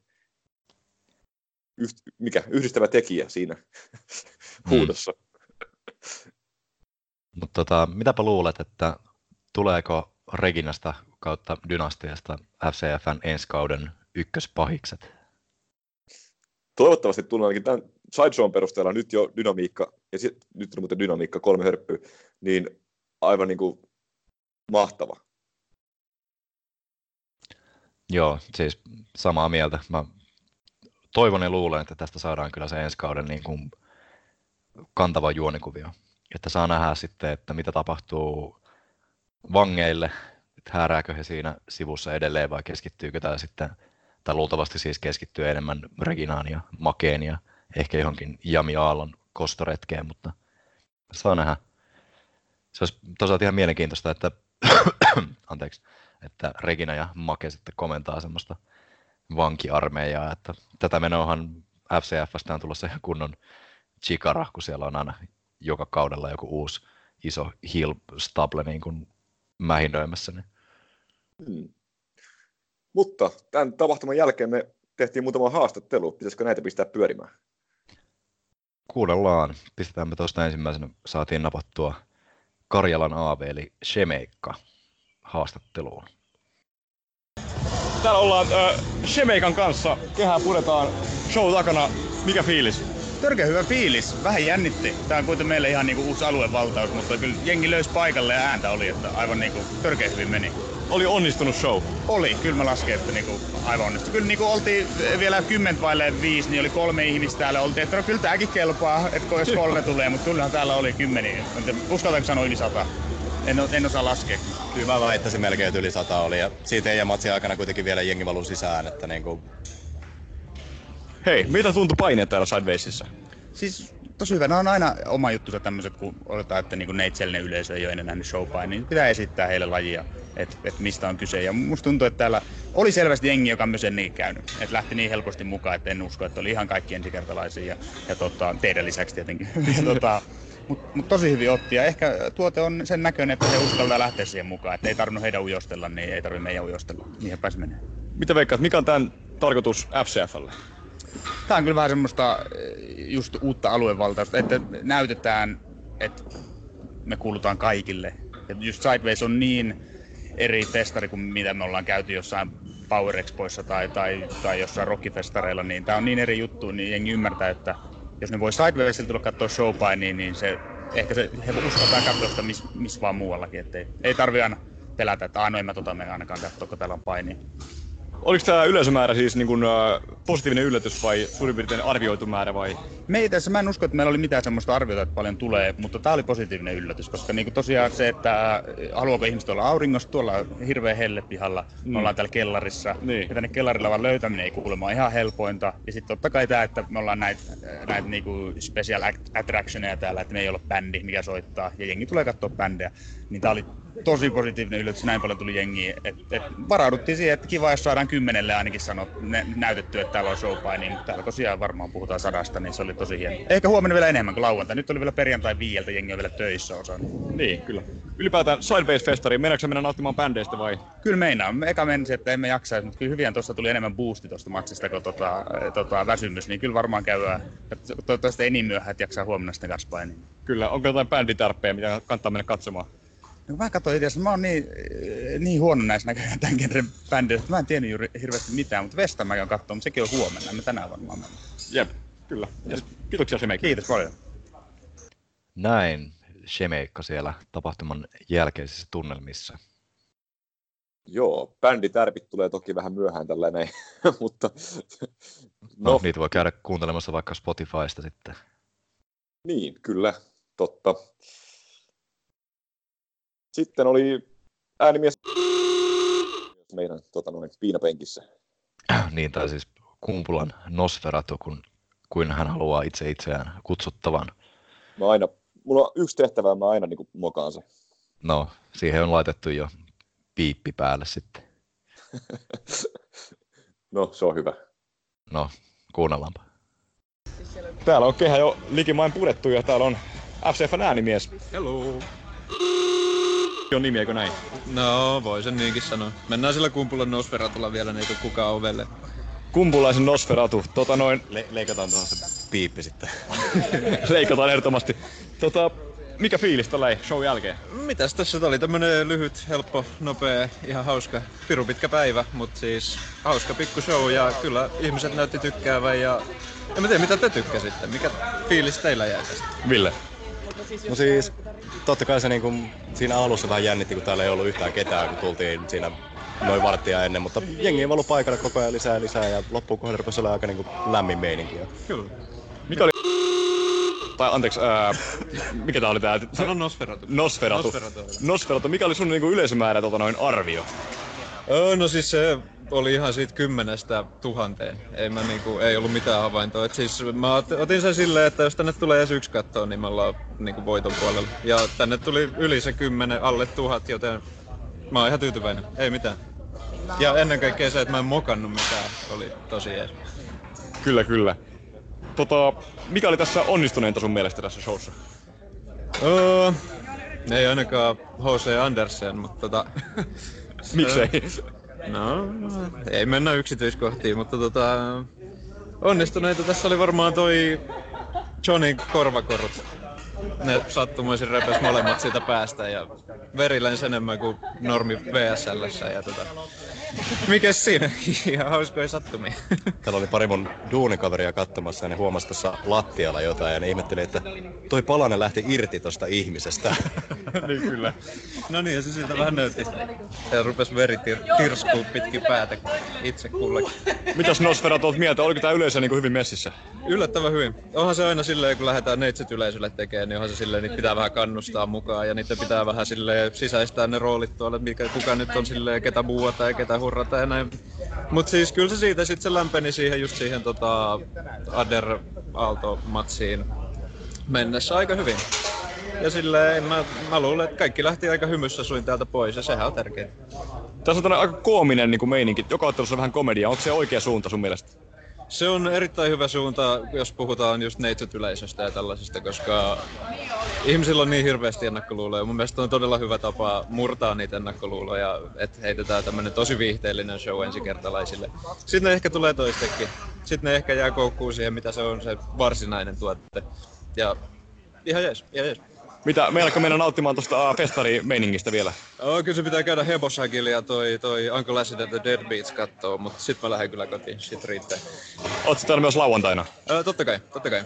yht, mikä, yhdistävä tekijä siinä mm. huudossa. Mutta tota, mitäpä luulet, että tuleeko Reginasta kautta Dynastiasta FCFn ensi kauden ykköspahikset? Toivottavasti tulee ainakin tämän Sideshown perusteella nyt jo dynamiikka, ja sit, nyt on muuten dynamiikka kolme hörppyä, niin aivan niin kuin mahtava. Joo, siis samaa mieltä. Mä toivon ja luulen, että tästä saadaan kyllä se ensi kauden niin kuin kantava juonikuvio. Että saa nähdä sitten, että mitä tapahtuu vangeille, että häärääkö he siinä sivussa edelleen vai keskittyykö tämä sitten, tai luultavasti siis keskittyy enemmän Reginaan ja Makeen ja ehkä johonkin Jami Aallon kostoretkeen, mutta saa nähdä. Se olisi tosiaan ihan mielenkiintoista, että anteeksi, että Regina ja Make sitten komentaa semmoista vankiarmeijaa, että tätä menoahan FCFstä on tulossa ihan kunnon chikara, kun siellä on aina joka kaudella joku uusi iso hill stable niin kuin mähinöimässä. Niin. Hmm. Mutta tämän tapahtuman jälkeen me tehtiin muutama haastattelu. Pitäisikö näitä pistää pyörimään? Kuunnellaan. Pistetäänpä tuosta ensimmäisenä. Saatiin napattua Karjalan AV eli Shemeikka haastatteluun. Täällä ollaan äh, Shemeikan kanssa. Kehää puretaan show takana. Mikä fiilis? Törkeä hyvä fiilis. Vähän jännitti. Tää on kuitenkin meille ihan niinku uusi aluevaltaus, mutta kyllä jengi löysi paikalle ja ääntä oli, että aivan niinku törkeä hyvin meni. Oli onnistunut show? Oli, kyllä mä lasken, että niinku aivan onnistui. Kyllä niinku oltiin vielä kymmentä vaille viisi, niin oli kolme ihmistä täällä. Oltiin, että no, kyllä tääkin kelpaa, että jos kolme tulee, mutta kyllähän täällä oli kymmeniä. Uskaltaako sanoa yli sata? En, en osaa laskea. Kyllä mä väittäisin melkein, että yli sata oli. Ja siitä teidän matsin aikana kuitenkin vielä jengi valuu sisään. Että niinku... Hei, mitä tuntui paineet täällä Sidewaysissa? Siis tosi hyvä. Nämä on aina oma juttusa tämmöiset, kun odotetaan, että niin neitsellinen yleisö ei ole enää nähnyt showpain, niin pitää esittää heille lajia, että, että mistä on kyse. Ja musta tuntuu, että täällä oli selvästi jengi, joka myös ennen käynyt. Että lähti niin helposti mukaan, että en usko, että oli ihan kaikki ensikertalaisia ja, ja tota, teidän lisäksi tietenkin. ja, tota, mutta mut tosi hyvin otti. Ja ehkä tuote on sen näköinen, että he uskaltaa lähteä siihen mukaan. Että ei tarvinnut heidän ujostella, niin ei tarvitse meidän ujostella. Niinhän pääsi menee. Mitä veikkaat, mikä on tämän tarkoitus FCFlle? Tämä on kyllä vähän semmoista eh, just uutta aluevaltausta, että näytetään, että me kuulutaan kaikille. Ja just Sideways on niin eri festari kuin mitä me ollaan käyty jossain Power Expoissa tai, tai, tai jossain rockifestareilla, niin tämä on niin eri juttu, niin jengi ymmärtää, että jos ne voi Sidewaysilta tulla katsoa showpainia, niin, niin se, ehkä se, he uskaltaa katsoa sitä missä mis vaan muuallakin, että ei, tarvi aina pelätä, että ainoa en mä tota me ainakaan katsoa, kun täällä on painia. Oliko tämä yleisömäärä siis niin kun, uh, positiivinen yllätys vai suurin piirtein arvioitu määrä vai? Me ei tässä, mä en usko, että meillä oli mitään semmoista arviota, että paljon tulee, mutta tämä oli positiivinen yllätys, koska niin tosiaan se, että haluaako ihmiset olla auringossa, tuolla on hirveä helle pihalla, mm. me ollaan täällä kellarissa, niin. ja tänne kellarilla vaan löytäminen ei kuulemma ihan helpointa, ja sitten totta kai tämä, että me ollaan näitä näit niinku special attractioneja täällä, että me ei ole bändi, mikä soittaa, ja jengi tulee katsoa bändejä, niin tämä oli tosi positiivinen yllätys, näin paljon tuli jengiä. Et, et varauduttiin siihen, että kiva, jos saadaan kymmenelle ainakin sanoa, ne, näytetty, että täällä on showpaini, niin täällä tosiaan varmaan puhutaan sadasta, niin se oli tosi hieno. Ehkä huomenna vielä enemmän kuin lauantai. Nyt oli vielä perjantai viieltä, jengi on vielä töissä osa. Niin, kyllä. Ylipäätään Sidebase-festari, meinaatko mennä nauttimaan bändeistä vai? Kyllä meinaan. Eka menisi, että emme jaksaisi, mutta kyllä hyvin tuossa tuli enemmän boosti tuosta matsista kuin tota, tota, väsymys, niin kyllä varmaan käydään. Toivottavasti ei niin myöhään, että jaksaa huomenna sitten kanssa painia. Kyllä, onko jotain bänditärppejä, mitä kannattaa mennä katsomaan? No mä katsoin itse mä oon niin, niin huono näissä näköjään tämän genren bändeissä, että mä en tiennyt juuri hirveästi mitään, mutta Vesta mä oon katsoa, mutta sekin on huomenna, me tänään varmaan mennään. Jep, kyllä. Ja kiitoksia Shemeikka. Kiitos paljon. Näin Shemeikka siellä tapahtuman jälkeisissä tunnelmissa. Joo, bänditärpit tulee toki vähän myöhään tällä näin, mutta... No, no, niitä voi käydä kuuntelemassa vaikka Spotifysta sitten. Niin, kyllä, totta. Sitten oli äänimies meidän tota noin, piinapenkissä. Niin, tai siis kumpulan Nosferatu, kun, kuin hän haluaa itse itseään kutsuttavan. Mä aina, mulla on yksi tehtävä, mä aina niin mokaan se. No, siihen on laitettu jo piippi päälle sitten. no, se on hyvä. No, kuunnellaanpa. Täällä on kehä jo likimain purettu ja täällä on FCFn äänimies. Hello on nimi, eikö näin? No, voi sen niinkin sanoa. Mennään sillä kumpulan Nosferatulla vielä, niin kuin kukaan ovelle. Kumpulaisen Nosferatu, tota noin... Le- leikataan tuohon se piippi sitten. leikataan ehdottomasti. Tota, mikä fiilis tällä show jälkeen? Mitäs tässä oli tämmönen lyhyt, helppo, nopea, ihan hauska, piru pitkä päivä, mutta siis hauska pikku show ja kyllä ihmiset näytti tykkäävän ja en mä tiedä mitä te tykkäsitte, mikä fiilis teillä jäi tästä? Ville? No siis totta kai se niin kuin, siinä alussa vähän jännitti, kun täällä ei ollut yhtään ketään, kun tultiin siinä noin varttia ennen, mutta jengi on ollut paikalla koko ajan lisää ja lisää ja loppuun kohdalla rupesi olla aika niin kuin, lämmin meininki. Kyllä. Mikä oli tai anteeksi, ää, mikä tää oli tää? Sano Nosferatu. Nosferatu. Nosferatu. Nosferatu. Mikä oli sun niinku yleisömäärä tota noin arvio? Öö, no siis se oli ihan siitä kymmenestä tuhanteen. Ei, mä niinku, ei ollut mitään havaintoa. Et siis mä otin sen silleen, että jos tänne tulee edes yksi kattoon, niin me ollaan niinku voiton puolella. Ja tänne tuli yli se kymmenen, alle tuhat, joten mä oon ihan tyytyväinen. Ei mitään. Ja ennen kaikkea se, että mä en mokannut mitään, oli tosi jees. Kyllä, kyllä. Tota, mikä oli tässä onnistuneinta sun mielestä tässä showssa? Öö, ei ainakaan H.C. Andersen, mutta tota... Miksei? No, ei mennä yksityiskohtiin, mutta tota, onnistuneita tässä oli varmaan toi Johnin korvakorut ne sattumoisin repes molemmat siitä päästä ja veri lensi enemmän kuin normi VSL. Ja tota, mikäs siinä? Ihan hauskoja sattumia. Täällä oli pari mun duunikaveria katsomassa ja ne huomasi tuossa lattialla jotain ja ne ihmetteli, että toi palanen lähti irti tosta ihmisestä. niin kyllä. No niin, ja se siltä vähän näytti. Ja rupes veri tir- tirskuu pitkin päätä itse kullekin. Mitäs Nosferatu oot mieltä? Oliko tää yleisö niin kuin hyvin messissä? Yllättävän hyvin. Onhan se aina silleen, kun lähdetään neitset yleisölle tekemään, niin onhan se silleen, niitä pitää vähän kannustaa mukaan ja niitä pitää vähän silleen sisäistää ne roolit tuolla, mikä, kuka nyt on silleen, ketä buuata ja ketä hurrata ja näin. Mut siis kyllä se siitä sitten se lämpeni siihen just siihen tota Ader Aalto-matsiin mennessä aika hyvin. Ja silleen mä, mä luulen, että kaikki lähti aika hymyssä suin täältä pois ja sehän on tärkeintä. Tässä on aika koominen niin kuin meininki. Joka ottelussa on vähän komedia. Onko se oikea suunta sun mielestä? Se on erittäin hyvä suunta, jos puhutaan just neitsyt-yleisöstä ja tällaisista, koska ihmisillä on niin hirveästi ennakkoluuloja. Mun mielestä on todella hyvä tapa murtaa niitä ennakkoluuloja, että heitetään tämmönen tosi viihteellinen show ensikertalaisille. Sitten ehkä tulee toistekin. sitten ne ehkä jää koukkuun siihen, mitä se on se varsinainen tuotte. Ja ihan jees, ihan jees. Mitä, meilläkö mennä nauttimaan tuosta uh, festari-meiningistä vielä? Oh, kyllä se pitää käydä Heboshagilla ja toi, toi Uncle Acid and the Dead Beats kattoo, mutta sit mä lähden kyllä kotiin, sit riittää. Ootko täällä myös lauantaina? Ö, totta kai, totta kai.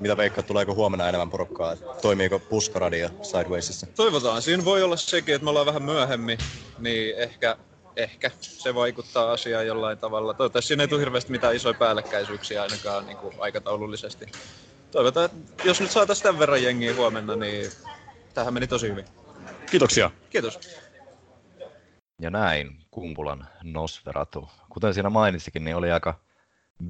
Mitä veikkaat, tuleeko huomenna enemmän porukkaa? Toimiiko puskaradio Sidewaysissa? Toivotaan. Siinä voi olla sekin, että me ollaan vähän myöhemmin, niin ehkä, ehkä se vaikuttaa asiaan jollain tavalla. Toivottavasti siinä ei tule hirveästi mitään isoja päällekkäisyyksiä ainakaan niin kuin aikataulullisesti. Toivotaan, että jos nyt saataisiin tämän verran jengiä huomenna, niin tähän meni tosi hyvin. Kiitoksia. Kiitos. Ja näin Kumpulan Nosferatu. Kuten siinä mainitsikin, niin oli aika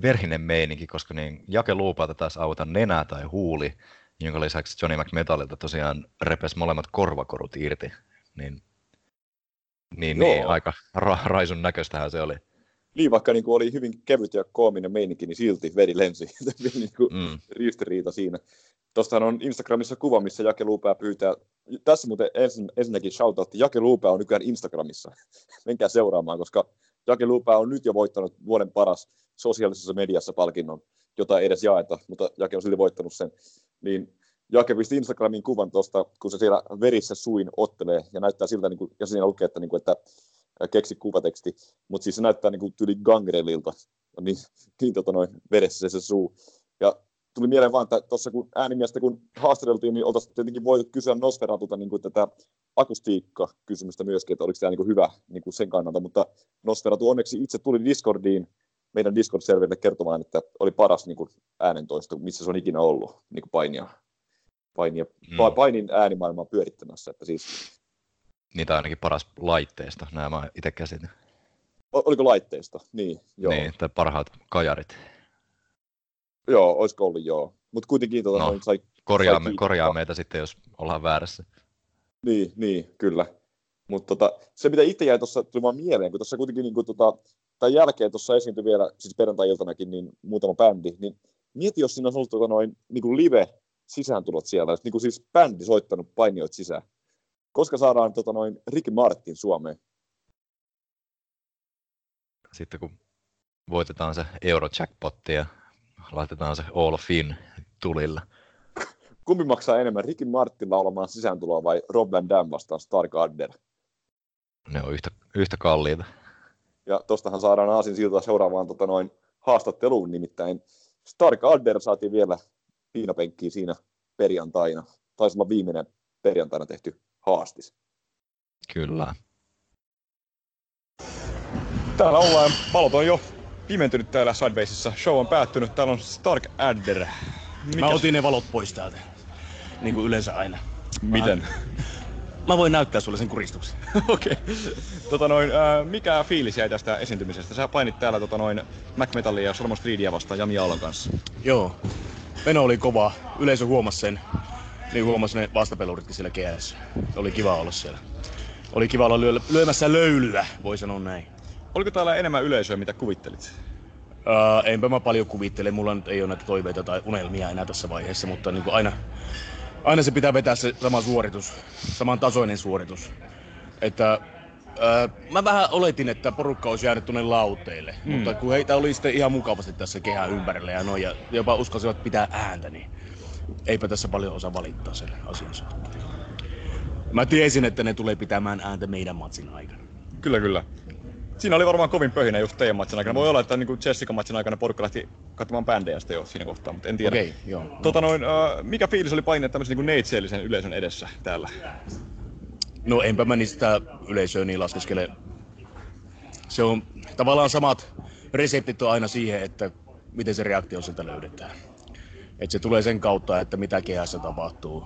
verinen meininki, koska niin Jake Luupalta taas auta nenä tai huuli, jonka lisäksi Johnny McMetallilta tosiaan repes molemmat korvakorut irti. Niin, niin, niin aika ra- raisun näköistähän se oli. Niin, vaikka niin kuin oli hyvin kevyt ja koominen meininki, niin silti veri lensi. niin kuin Mm. ristiriita siinä. Tuostahan on Instagramissa kuva, missä Jake Luupää pyytää. Tässä muuten ensin, ensinnäkin shoutout, Jake Luupää on nykyään Instagramissa. Menkää seuraamaan, koska Jake Luupää on nyt jo voittanut vuoden paras sosiaalisessa mediassa palkinnon, jota ei edes jaeta, mutta Jake on silti voittanut sen. Niin Jake pisti Instagramiin kuvan tuosta, kun se siellä verissä suin ottelee, ja näyttää siltä, niin kuin, ja siinä lukee, että, niin kuin, että keksi kuvateksti, mutta siis se näyttää niin kuin tyli gangrelilta, niin, niin tota noin, veressä se, se suu. Ja tuli mieleen vaan, että tuossa kun äänimiestä kun haastateltiin, niin oltaisiin tietenkin voitu kysyä Nosferatulta niin kuin tätä akustiikka-kysymystä myöskin, että oliko tämä niin kuin hyvä niin kuin sen kannalta, mutta Nosferatu onneksi itse tuli Discordiin, meidän Discord-serverille kertomaan, että oli paras niin kuin äänentoisto, missä se on ikinä ollut niin kuin painia, painia, mm. painin äänimaailmaa pyörittämässä. Että siis, Niitä ainakin paras laitteista, nämä mä itse käsitin. oliko laitteista? Niin, joo. Niin, tai parhaat kajarit. Joo, olisiko ollut joo. Mutta kuitenkin tota, No. noin sai, Korjaa, sai korjaa meitä sitten, jos ollaan väärässä. Niin, niin, kyllä. Mutta tota, se, mitä itse jäi tuossa, tuli vaan mieleen, kun tuossa kuitenkin niin kuin, tota, tämän jälkeen tuossa esiintyi vielä, siis perjantai-iltanakin, niin muutama bändi, niin mieti, jos siinä olisi ollut tota, noin niin kuin live sisääntulot siellä, että niin kuin siis bändi soittanut painijoita sisään. Koska saadaan tota, noin Ricky Martin Suomeen? Sitten kun voitetaan se Eurojackpotti ja laitetaan se All of In tulilla. Kumpi maksaa enemmän, Ricky Martin laulamaan sisääntuloa vai Rob Van Dam vastaan Stark Adder? Ne on yhtä, yhtä kalliita. Ja tostahan saadaan aasin siltä seuraavaan tota, noin haastatteluun, nimittäin Stark Adder saatiin vielä piinapenkkiin siinä perjantaina. Taisi olla viimeinen perjantaina tehty haastis. Kyllä. Täällä ollaan, valot on jo pimentynyt täällä Sidewaysissa. Show on päättynyt, täällä on Stark Adder. Mä otin ne valot pois täältä. Niin kuin yleensä aina. Miten? Mä voin näyttää sulle sen kuristuksen. Okei. Tota noin, ää, mikä fiilis jäi tästä esiintymisestä? Sä painit täällä tota noin Mac Metallia ja Solomon Streetia vastaan Jami Aallon kanssa. Joo. Meno oli kova. Yleisö huomasi sen. Niin huomasi ne vastapeluritkin siellä GS. Oli kiva olla siellä. Oli kiva olla lyö- lyömässä löylyä, voi sanoa näin. Oliko täällä enemmän yleisöä, mitä kuvittelit? Uh, enpä mä paljon kuvittele, mulla nyt ei ole näitä toiveita tai unelmia enää tässä vaiheessa, mutta niin kuin aina, aina se pitää vetää se sama suoritus, saman tasoinen suoritus. Että uh, mä vähän oletin, että porukka olisi jäänyt tuonne lauteille, mm. mutta kun heitä oli sitten ihan mukavasti tässä kehän ympärillä ja noin, ja jopa uskalsivat pitää ääntä, niin eipä tässä paljon osaa valittaa sen asiansa. Mä tiesin, että ne tulee pitämään ääntä meidän matsin aikana. Kyllä, kyllä. Siinä oli varmaan kovin pöhinä just teidän matsin aikana. Voi olla, että niin Jessica matsin aikana porukka lähti katsomaan bändejä sitten jo siinä kohtaa, mutta en tiedä. Okei, joo. Tota noin, äh, mikä fiilis oli painia tämmöisen niin neitseellisen yleisön edessä täällä? No enpä mä niistä yleisöä niin laskeskele. Se on tavallaan samat reseptit on aina siihen, että miten se reaktio sieltä löydetään. Et se tulee sen kautta, että mitä kehässä tapahtuu,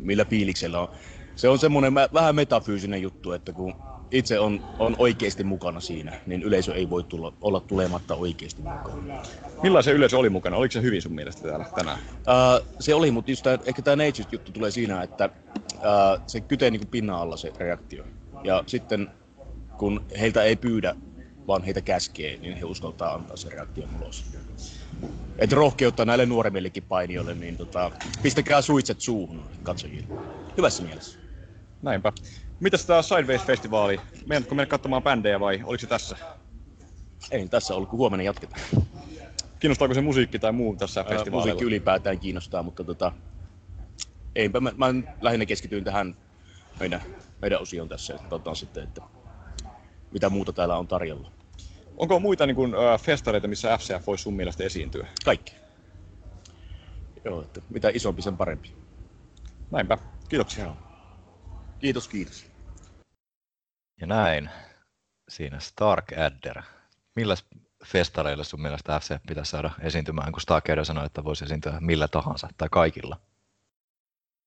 millä fiiliksellä on. Se on semmoinen vähän metafyysinen juttu, että kun itse on, on oikeasti mukana siinä, niin yleisö ei voi tulla, olla tulematta oikeasti mukana. Millainen se yleisö oli mukana? Oliko se hyvin sun mielestä täällä tänään? Uh, se oli, mutta just tää, ehkä tämä Nature-juttu tulee siinä, että uh, se kytee niinku pinnan alla se reaktio. Ja sitten kun heiltä ei pyydä, vaan heitä käskee, niin he uskaltaa antaa se reaktion ulos. Et rohkeutta näille nuoremmillekin painijoille, niin tota, pistäkää suitset suuhun katsojille. Hyvässä mielessä. Näinpä. Mitäs tää Sideways-festivaali? Meidätkö mennä katsomaan bändejä vai oliko se tässä? Ei tässä ollut, kun huomenna jatketaan. kiinnostaako se musiikki tai muu tässä Ää, festivaalilla? Musiikki ylipäätään kiinnostaa, mutta tota, eipä mä, mä lähinnä keskityin tähän meidän, meidän osioon tässä, että katsotaan sitten, että mitä muuta täällä on tarjolla. Onko muita niin kuin, äh, festareita, missä FCF voisi sun mielestä esiintyä? Kaikki. Joo, että mitä isompi sen parempi. Näinpä. Kiitoksia. Joo. Kiitos, kiitos. Ja näin. Siinä Stark Adder. Millä festareilla sun mielestä FC pitäisi saada esiintymään, kun Stark Adder sanoi, että voisi esiintyä millä tahansa tai kaikilla?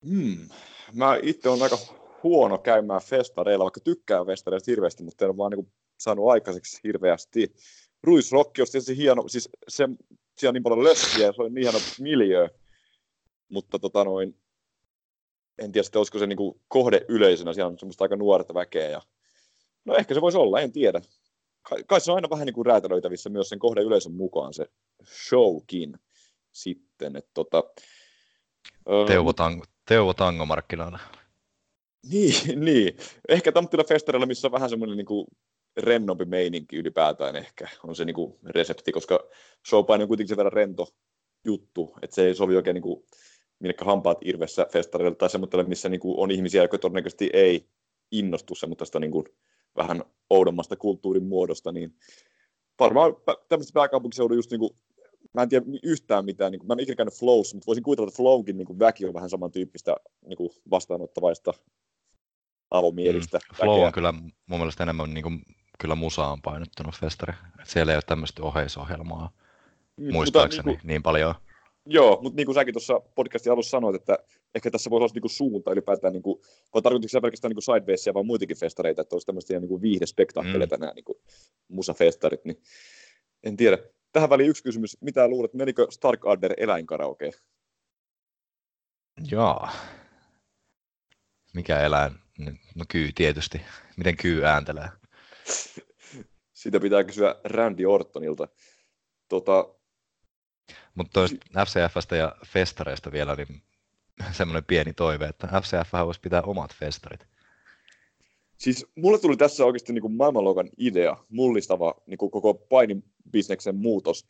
Hmm. Mä itse on aika huono käymään festareilla, vaikka tykkään festareista hirveästi, mutta en ole vaan niin saanut aikaiseksi hirveästi. Ruisrokki olisi tietysti hieno, siis se, siellä on niin paljon lössiä ja se on niin hieno miljö, mutta tota noin, en tiedä sitten, olisiko se niin kohde yleisönä, siellä on semmoista aika nuorta väkeä ja no ehkä se voisi olla, en tiedä. Kai, kai se on aina vähän niin kuin räätälöitävissä myös sen kohde yleisön mukaan se showkin sitten, että tota, Teuvo, Tango, Teuvo Tango-markkinoilla. Niin, niin. Ehkä Tamttila Festareilla, missä on vähän semmoinen niin rennompi meininki ylipäätään ehkä on se niin kuin resepti, koska showpaini on kuitenkin sen verran rento juttu, että se ei sovi oikein niin minnekä hampaat irvessä festareille tai semmoiselle, missä niin kuin on ihmisiä, jotka todennäköisesti ei innostu semmoista niin kuin vähän oudommasta kulttuurin muodosta, niin varmaan tämmöistä pääkaupunkiseudun just niin kuin, mä en tiedä yhtään mitään, niin kuin, mä en ikinä käynyt Flowssa, mutta voisin kuvitella, että Flowkin niin kuin väki on vähän samantyyppistä niin kuin vastaanottavaista avomielistä mm. Flow on kyllä mun mielestä enemmän niin kuin, kyllä musaan painottunut festari. Et siellä ei ole tämmöistä oheisohjelmaa mm, muistaakseni mutta, niin, kuin, niin paljon. Joo, mutta niin kuin säkin tuossa podcastin alussa sanoit, että ehkä tässä voisi olla niin kuin suunta ylipäätään, niin kuin, vai tarkoitiko se pelkästään niin kuin Sidebasea, vaan muitakin festareita, että olisi tämmöistä niin viihdespektaakkeleita mm. nämä niin kuin musafestarit, niin en tiedä. Tähän väliin yksi kysymys. Mitä luulet, menikö Stark Adder eläinkaraokeen? Joo. Mikä eläin? No kyy tietysti. Miten kyy ääntelee? Sitä pitää kysyä Randy Ortonilta. Tota... Mutta FCFstä ja festareista vielä, niin semmoinen pieni toive, että FCF voisi pitää omat festarit. Siis mulle tuli tässä oikeasti niin kuin maailmanluokan idea, mullistava niin kuin koko painibisneksen muutos,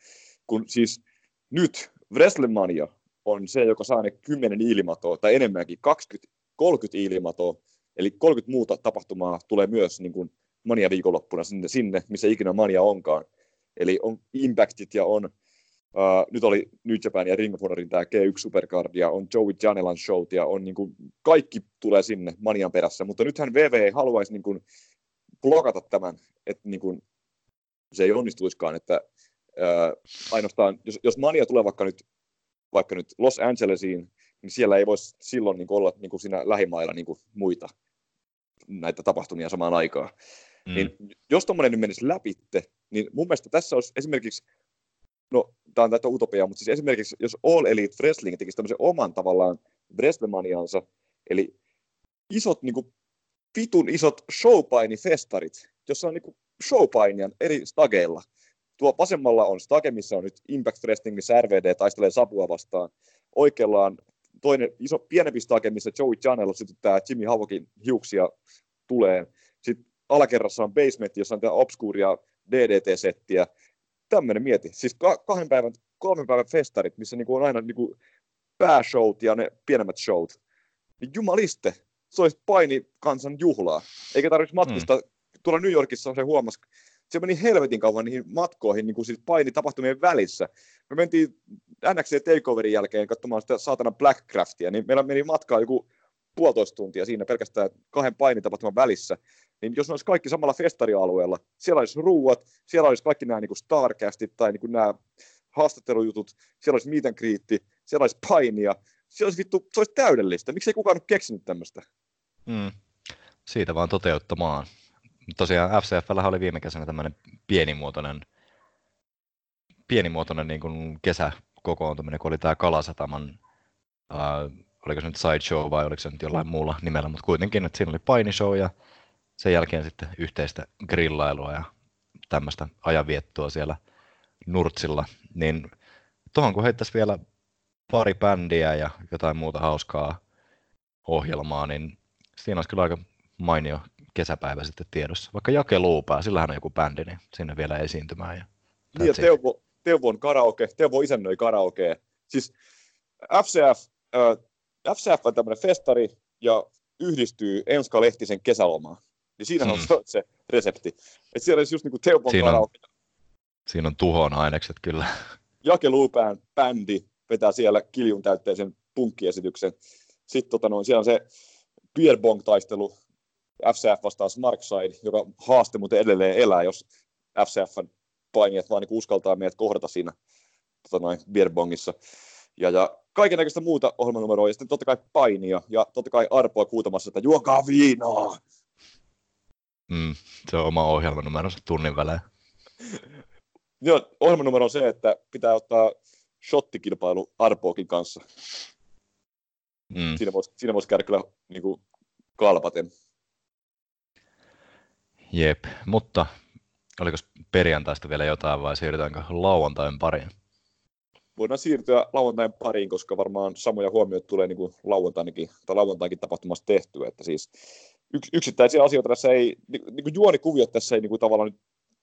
kun siis nyt Wrestlemania on se, joka saa ne 10 ilmatoa, tai enemmänkin 20, 30 ilmatoa, eli 30 muuta tapahtumaa tulee myös niin kuin Mania viikonloppuna sinne, sinne, missä ikinä Mania onkaan. Eli on Impactit ja on, uh, nyt oli New Japan ja Ring of Honorin tämä G1 Supercard ja on Joey Janelan showt ja on niin kuin, kaikki tulee sinne Manian perässä, mutta nythän VV haluaisi niin kuin, blokata tämän, että niin kuin, se ei onnistuiskaan, että uh, ainoastaan, jos, jos Mania tulee vaikka nyt, vaikka nyt Los Angelesiin, niin siellä ei voisi silloin niin kuin, olla niin kuin siinä lähimailla niin kuin, muita näitä tapahtumia samaan aikaan. Mm. Niin jos tuommoinen nyt menisi läpitte, niin mun mielestä tässä olisi esimerkiksi, no tämä on tätä utopiaa, mutta siis esimerkiksi jos All Elite Wrestling tekisi tämmöisen oman tavallaan Wrestlemaniansa, eli isot niin kuin, vitun isot showpainifestarit, jossa on niin showpainian eri stageilla. Tuo vasemmalla on stage, missä on nyt Impact Wrestling, missä RVD taistelee Sapua vastaan. Oikealla on toinen iso, pienempi stage, missä Joey Janela sytyttää Jimmy Havokin hiuksia tulee. Sitten alakerrassa on basement, jossa on tämä obskuria DDT-settiä. Tämmöinen mieti. Siis kahden päivän, kolmen päivän festarit, missä niinku on aina niinku pääshowt ja ne pienemmät showt. Niin jumaliste, se olisi paini kansan juhlaa. Eikä tarvitsisi matkustaa. Mm. Tuolla New Yorkissa se huomasi, se meni helvetin kauan niihin matkoihin niin kuin siis painitapahtumien välissä. Me mentiin NXT Takeoverin jälkeen katsomaan sitä saatana Blackcraftia, niin meillä meni matkaa joku puolitoista tuntia siinä pelkästään kahden painitapahtuman välissä, niin jos ne olisi kaikki samalla festarialueella, siellä olisi ruuat, siellä olisi kaikki nämä niin kuin Starcastit tai niin kuin nämä haastattelujutut, siellä olisi meet greet, siellä olisi painia, siellä olisi vittu, se olisi täydellistä. Miksi ei kukaan ole keksinyt tämmöistä? Mm. Siitä vaan toteuttamaan. Tosiaan FCFllä oli viime kesänä tämmöinen pienimuotoinen, pienimuotoinen niin kuin kesäkokoontuminen, kun oli tämä Kalasataman äh, oliko se nyt sideshow vai oliko se nyt jollain muulla nimellä, mutta kuitenkin, että siinä oli painishow ja sen jälkeen sitten yhteistä grillailua ja tämmöistä ajanviettoa siellä Nurtsilla, niin tuohon kun heittäisi vielä pari bändiä ja jotain muuta hauskaa ohjelmaa, niin siinä olisi kyllä aika mainio kesäpäivä sitten tiedossa. Vaikka Jake Luupää, sillähän on joku bändi, niin sinne vielä esiintymään. Ja niin ja Teuvo, Teuvon karaoke, Teuvo isännöi karaoke. Siis FCF, äh, FCF on tämmöinen festari ja yhdistyy Enska Lehtisen kesälomaan. Niin siinä mm. on se resepti. Et siellä olisi just niinku Teuvon Siinä on- karaoke. Siinä on tuhon ainekset kyllä. Jakeluupään bändi vetää siellä kiljun täytteisen punkkiesityksen. Sitten tota noin, siellä on se beer bong taistelu FCF vastaan Smarkside, joka haaste muuten edelleen elää, jos FCFn painijat vaan niin uskaltaa meidät kohdata siinä tota noin, beer bongissa. Ja, ja kaiken näköistä muuta ohjelmanumeroa, ja sitten totta kai painia, ja totta kai arpoa kuutamassa, että juokaa viinaa! Mm, se on oma ohjelmanumeronsa tunnin välein. Joo, ohjelmanumero on se, että pitää ottaa shottikilpailu Arpoakin kanssa. Mm. Siinä voisi, siinä voisi käydä kyllä niin kuin, kalpaten. Jep, mutta oliko perjantaista vielä jotain vai siirrytäänkö lauantain pariin? Voidaan siirtyä lauantain pariin, koska varmaan samoja huomioita tulee niin kuin lauantainakin, tai lauantainkin tapahtumassa tehtyä. Että siis yks, yksittäisiä asioita tässä ei, niin, niin kuin juonikuviot tässä ei niin kuin tavallaan nyt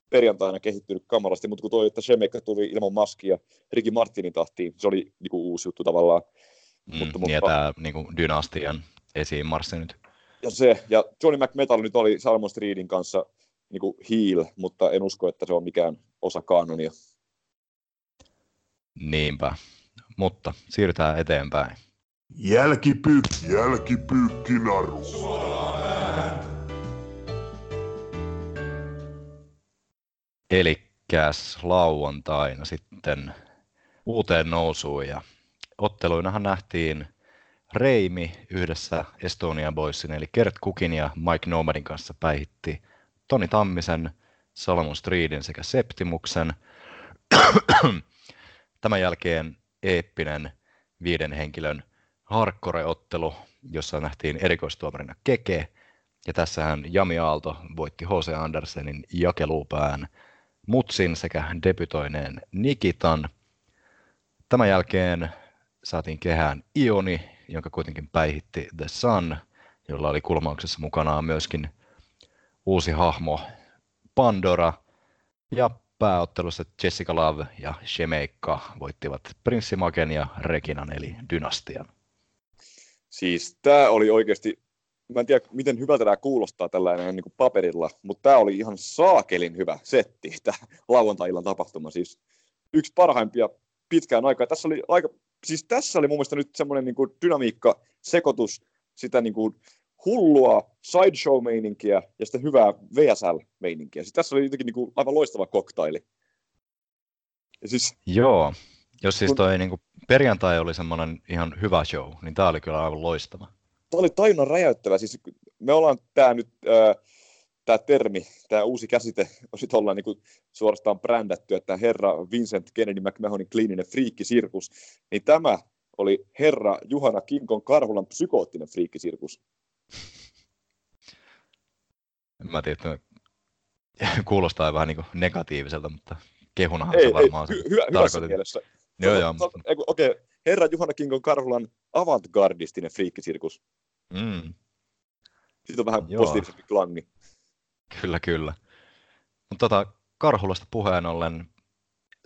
perjantaina kehittynyt kamalasti, mutta kun toi, että Shemekka tuli ilman maskia Ricky Martinin tahtiin, se oli niin kuin uusi juttu tavallaan. Mm, Mutta- niin ja mutta- tämä niin dynastian esiin marssi nyt. Ja se, ja Johnny McMetal nyt oli Salmon Streetin kanssa niin kuin heel, mutta en usko, että se on mikään osa kanonia. Niinpä. Mutta siirrytään eteenpäin. Jälkipyykki, jälkipyykki naru. Elikkäs lauantaina sitten uuteen nousuun ja otteluinahan nähtiin Reimi yhdessä Estonia Boysin eli Kert Kukin ja Mike Nomadin kanssa päihitti Toni Tammisen, Solomon Streetin sekä Septimuksen. Tämän jälkeen eeppinen viiden henkilön hardcore-ottelu, jossa nähtiin erikoistuomarina Keke. Ja tässähän Jami Aalto voitti H.C. Andersenin jakelupään Mutsin sekä debytoineen Nikitan. Tämän jälkeen saatiin kehään Ioni, jonka kuitenkin päihitti The Sun, jolla oli kulmauksessa mukanaan myöskin uusi hahmo Pandora. Ja pääottelussa Jessica Love ja Shemeikka voittivat Prinssi Maken ja Reginan eli Dynastian. Siis tämä oli oikeasti, mä en tiedä miten hyvältä tämä kuulostaa tällainen niin kuin paperilla, mutta tämä oli ihan saakelin hyvä setti, tämä lauantai-illan tapahtuma. Siis yksi parhaimpia pitkään aikaa. Tässä oli, aika, siis tässä oli mun mielestä nyt semmoinen niin dynamiikka, sekoitus, sitä niin kuin hullua sideshow-meininkiä ja sitten hyvää VSL-meininkiä. Siis tässä oli jotenkin niin kuin aivan loistava koktaili. Ja siis Joo, jos siis Kun- toi niin perjantai oli semmoinen ihan hyvä show, niin tämä oli kyllä aivan loistava. Tämä oli tajunnan räjäyttävä. Siis me ollaan tämä nyt, tämä termi, tämä uusi käsite, on sit ollaan niinku suorastaan brändätty, että herra Vincent Kennedy McMahonin kliininen friikkisirkus, niin tämä oli herra Juhana Kinkon Karhulan psykoottinen friikkisirkus. En Mä tiedän, että kuulostaa vähän niin negatiiviselta, mutta kehunahan Ei, se ei, varmaan hy- hyvä, hyvässä mielessä. Joo, joo. Ei Okei, herra Juhana Kinkon Karhulan avantgardistinen friikkisirkus. Mm, Siitä on vähän Joo. positiivisempi klangi. Kyllä, kyllä. Mutta tota, Karhulasta puheen ollen,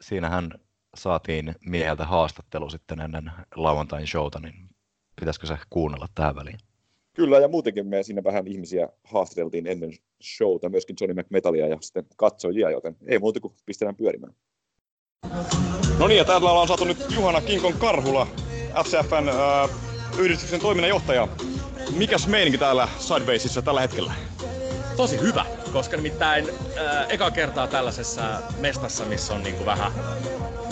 siinähän saatiin mieheltä haastattelu sitten ennen lauantain showta, niin pitäisikö se kuunnella tähän väliin? Kyllä, ja muutenkin me siinä vähän ihmisiä haastateltiin ennen showta, myöskin Johnny McMetalia ja sitten katsojia, joten ei muuta kuin pistetään pyörimään. No niin, ja täällä ollaan saatu nyt Juhana Kinkon Karhula, FCFn äh, yhdistyksen toiminnanjohtaja. Mikäs meininki täällä Sidewaysissa tällä hetkellä? Tosi hyvä, koska nimittäin ää, eka kertaa tällaisessa mestassa, missä on niinku vähän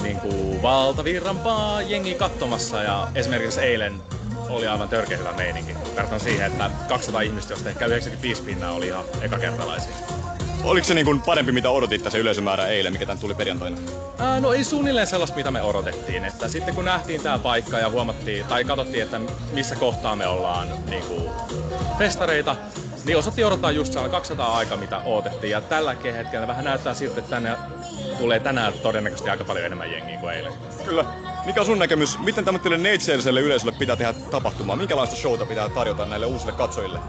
niinku valtavirrampaa jengi katsomassa ja esimerkiksi eilen oli aivan törkeä hyvä meininki. Verrattuna siihen, että 200 ihmistä, josta ehkä 95 pinnaa oli ihan ekakertalaisia. Oliko se niin kuin parempi, mitä odotitte se yleisömäärä eilen, mikä tän tuli perjantaina? Ää, no ei suunnilleen sellaista, mitä me odotettiin. Että sitten kun nähtiin tämä paikka ja huomattiin, tai katsottiin, että missä kohtaa me ollaan niin kuin, festareita, niin osattiin odottaa just sellainen 200 aika, mitä odotettiin. Ja tällä hetkellä vähän näyttää siltä, että tänne tulee tänään todennäköisesti aika paljon enemmän jengiä kuin eilen. Kyllä. Mikä on sun näkemys? Miten tämmöiselle neitseelliselle yleisölle pitää tehdä tapahtumaa? Minkälaista showta pitää tarjota näille uusille katsojille?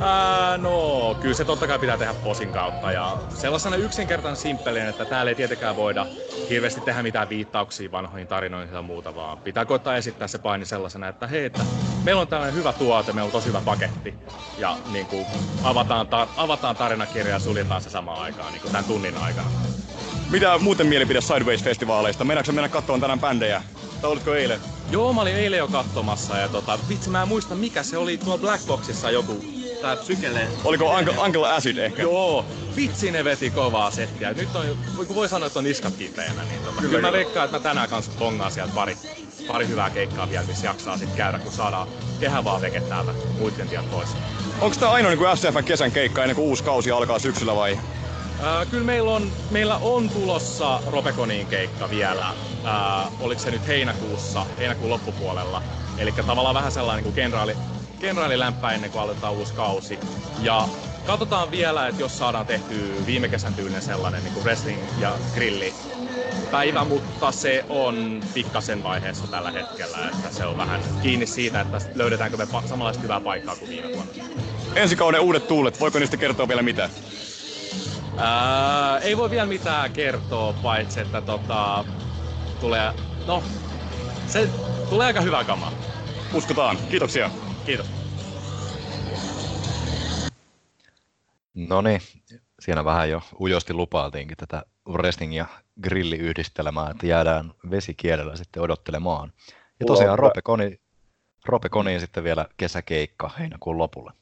Ää, no, kyllä se totta kai pitää tehdä posin kautta ja sellaisena yksinkertainen simppelin, että täällä ei tietenkään voida hirveästi tehdä mitään viittauksia vanhoihin tarinoihin ja muuta, vaan pitää koittaa esittää se paini sellaisena, että hei, että meillä on tällainen hyvä tuote, meillä on tosi hyvä paketti ja niin kuin, avataan, tar- avataan tarinakirja ja suljetaan se samaan aikaan niin kuin tämän tunnin aikana. Mitä muuten mielipide Sideways-festivaaleista? Meinaatko mennä katsomaan tänään bändejä? Tai olitko eilen? Joo, mä olin eilen jo katsomassa ja tota, vitsi mä en muista mikä se oli tuolla Black Boxissa joku tää psykele. Oliko Uncle, Uncle Acid ehkä? Joo, vitsi ne veti kovaa settiä. Nyt on, kun voi sanoa, että on niskat kipeänä, niin tota, kyllä, Kyllä, mä veikkaan, että mä tänään kanssa bongaan sieltä pari, pari hyvää keikkaa vielä, missä jaksaa sit käydä, kun saadaan kehävaateke täältä muiden tieltä pois. Onko tämä ainoa niin SCFn kesän keikka ennen kuin uusi kausi alkaa syksyllä vai? Ää, kyllä meillä on, meillä on tulossa Ropekoniin keikka vielä. Ää, oliko se nyt heinäkuussa, heinäkuun loppupuolella. Eli tavallaan vähän sellainen kuin kenraali, kenraalilämpä ennen kuin aloitetaan uusi kausi. Ja katsotaan vielä, että jos saadaan tehtyä viime kesän tyylinen sellainen niin kuin wrestling ja grilli päivä, mutta se on pikkasen vaiheessa tällä hetkellä, että se on vähän kiinni siitä, että löydetäänkö me samanlaista hyvää paikkaa kuin viime vuonna. Ensi kauden uudet tuulet, voiko niistä kertoa vielä mitään? Ää, ei voi vielä mitään kertoa, paitsi että tota, tulee, no, se tulee aika hyvä kama. Uskotaan. Kiitoksia. Kiitos. No niin, siinä vähän jo ujosti lupailtiinkin tätä wrestling ja grilliyhdistelmää, että jäädään vesikielellä sitten odottelemaan. Ja tosiaan on- Rope, Koni, Rope Koniin sitten vielä kesäkeikka heinäkuun lopulle.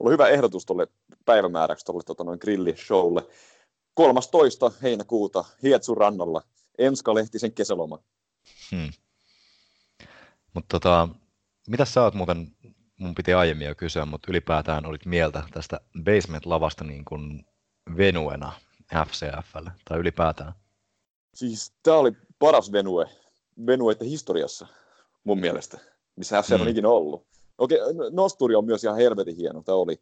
On hyvä ehdotus tuolle päivämääräksi tuolle tota, noin grillishowlle. 13. heinäkuuta Hietsun rannalla. Enska Lehtisen kesäloma. Hmm. Mutta tota, mitä sä oot muuten, mun piti aiemmin jo kysyä, mutta ylipäätään olit mieltä tästä Basement-lavasta niin kuin venuena FCFlle, tai ylipäätään? Siis tää oli paras venue, venueiden historiassa mun mielestä, missä FCF on Mm. ikinä ollut. Okei, no- Nosturi on myös ihan helvetin hieno, tämä oli.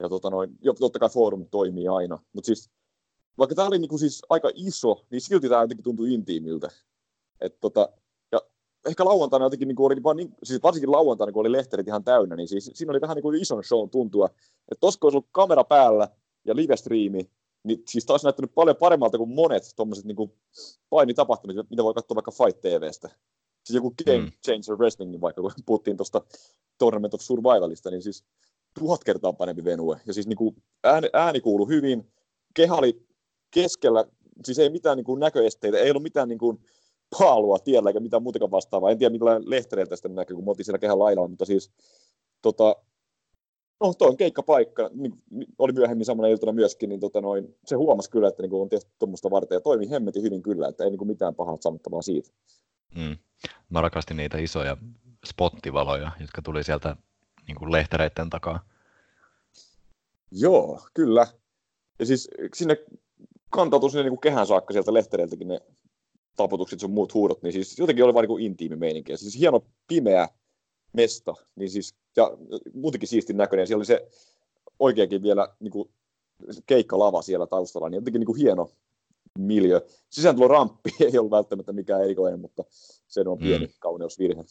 Ja tota noin, totta kai forum toimii aina. Mutta siis, vaikka tämä oli niinku siis aika iso, niin silti tämä jotenkin tuntui intiimiltä. Et tota, ja ehkä lauantaina jotenkin niinku oli vaan niin, siis varsinkin lauantaina, kun oli lehterit ihan täynnä, niin siis siinä oli vähän niin kuin ison shown tuntua. Että tossa kun olisi ollut kamera päällä ja live-striimi, niin siis taas näyttänyt paljon paremmalta kuin monet tuommoiset niin painitapahtumat, mitä voi katsoa vaikka Fight TVstä. Siis joku Game Mm. Changer Wrestling, vaikka kun puhuttiin tuosta Tournament of Survivalista, niin siis tuhat kertaa parempi venue. Ja siis niin kuin ääni, ääni kuului hyvin, kehä oli keskellä, siis ei mitään niin kuin näköesteitä, ei ollut mitään niin kuin paalua tiellä eikä mitään muutakaan vastaavaa. En tiedä, minkälainen lehtereiltä sitä näkyy, kun me oltiin siellä kehän laidalla, mutta siis tota, no toi on keikkapaikka, niin, oli myöhemmin samana iltana myöskin, niin tota noin, se huomasi kyllä, että niin kuin on tehty tuommoista varten ja toimi hemmetin hyvin kyllä, että ei niin kuin mitään pahaa sanottavaa siitä. Mm. Mä rakastin niitä isoja spottivaloja, jotka tuli sieltä niin kuin lehtereiden takaa. Joo, kyllä. Ja siis sinne kantautui sinne niin kuin kehän saakka sieltä lehtereiltäkin ne taputukset sun muut huudot, niin siis jotenkin oli vaan niin intiimi meininki. Ja siis hieno pimeä mesta, niin siis, ja muutenkin siistin näköinen. Siellä oli se oikeakin vielä niin kuin keikkalava siellä taustalla, niin jotenkin niin kuin hieno miljö. Sisääntulo ramppi ei ollut välttämättä mikään erikoinen, mutta se on pieni Mm. kauneusvirhe.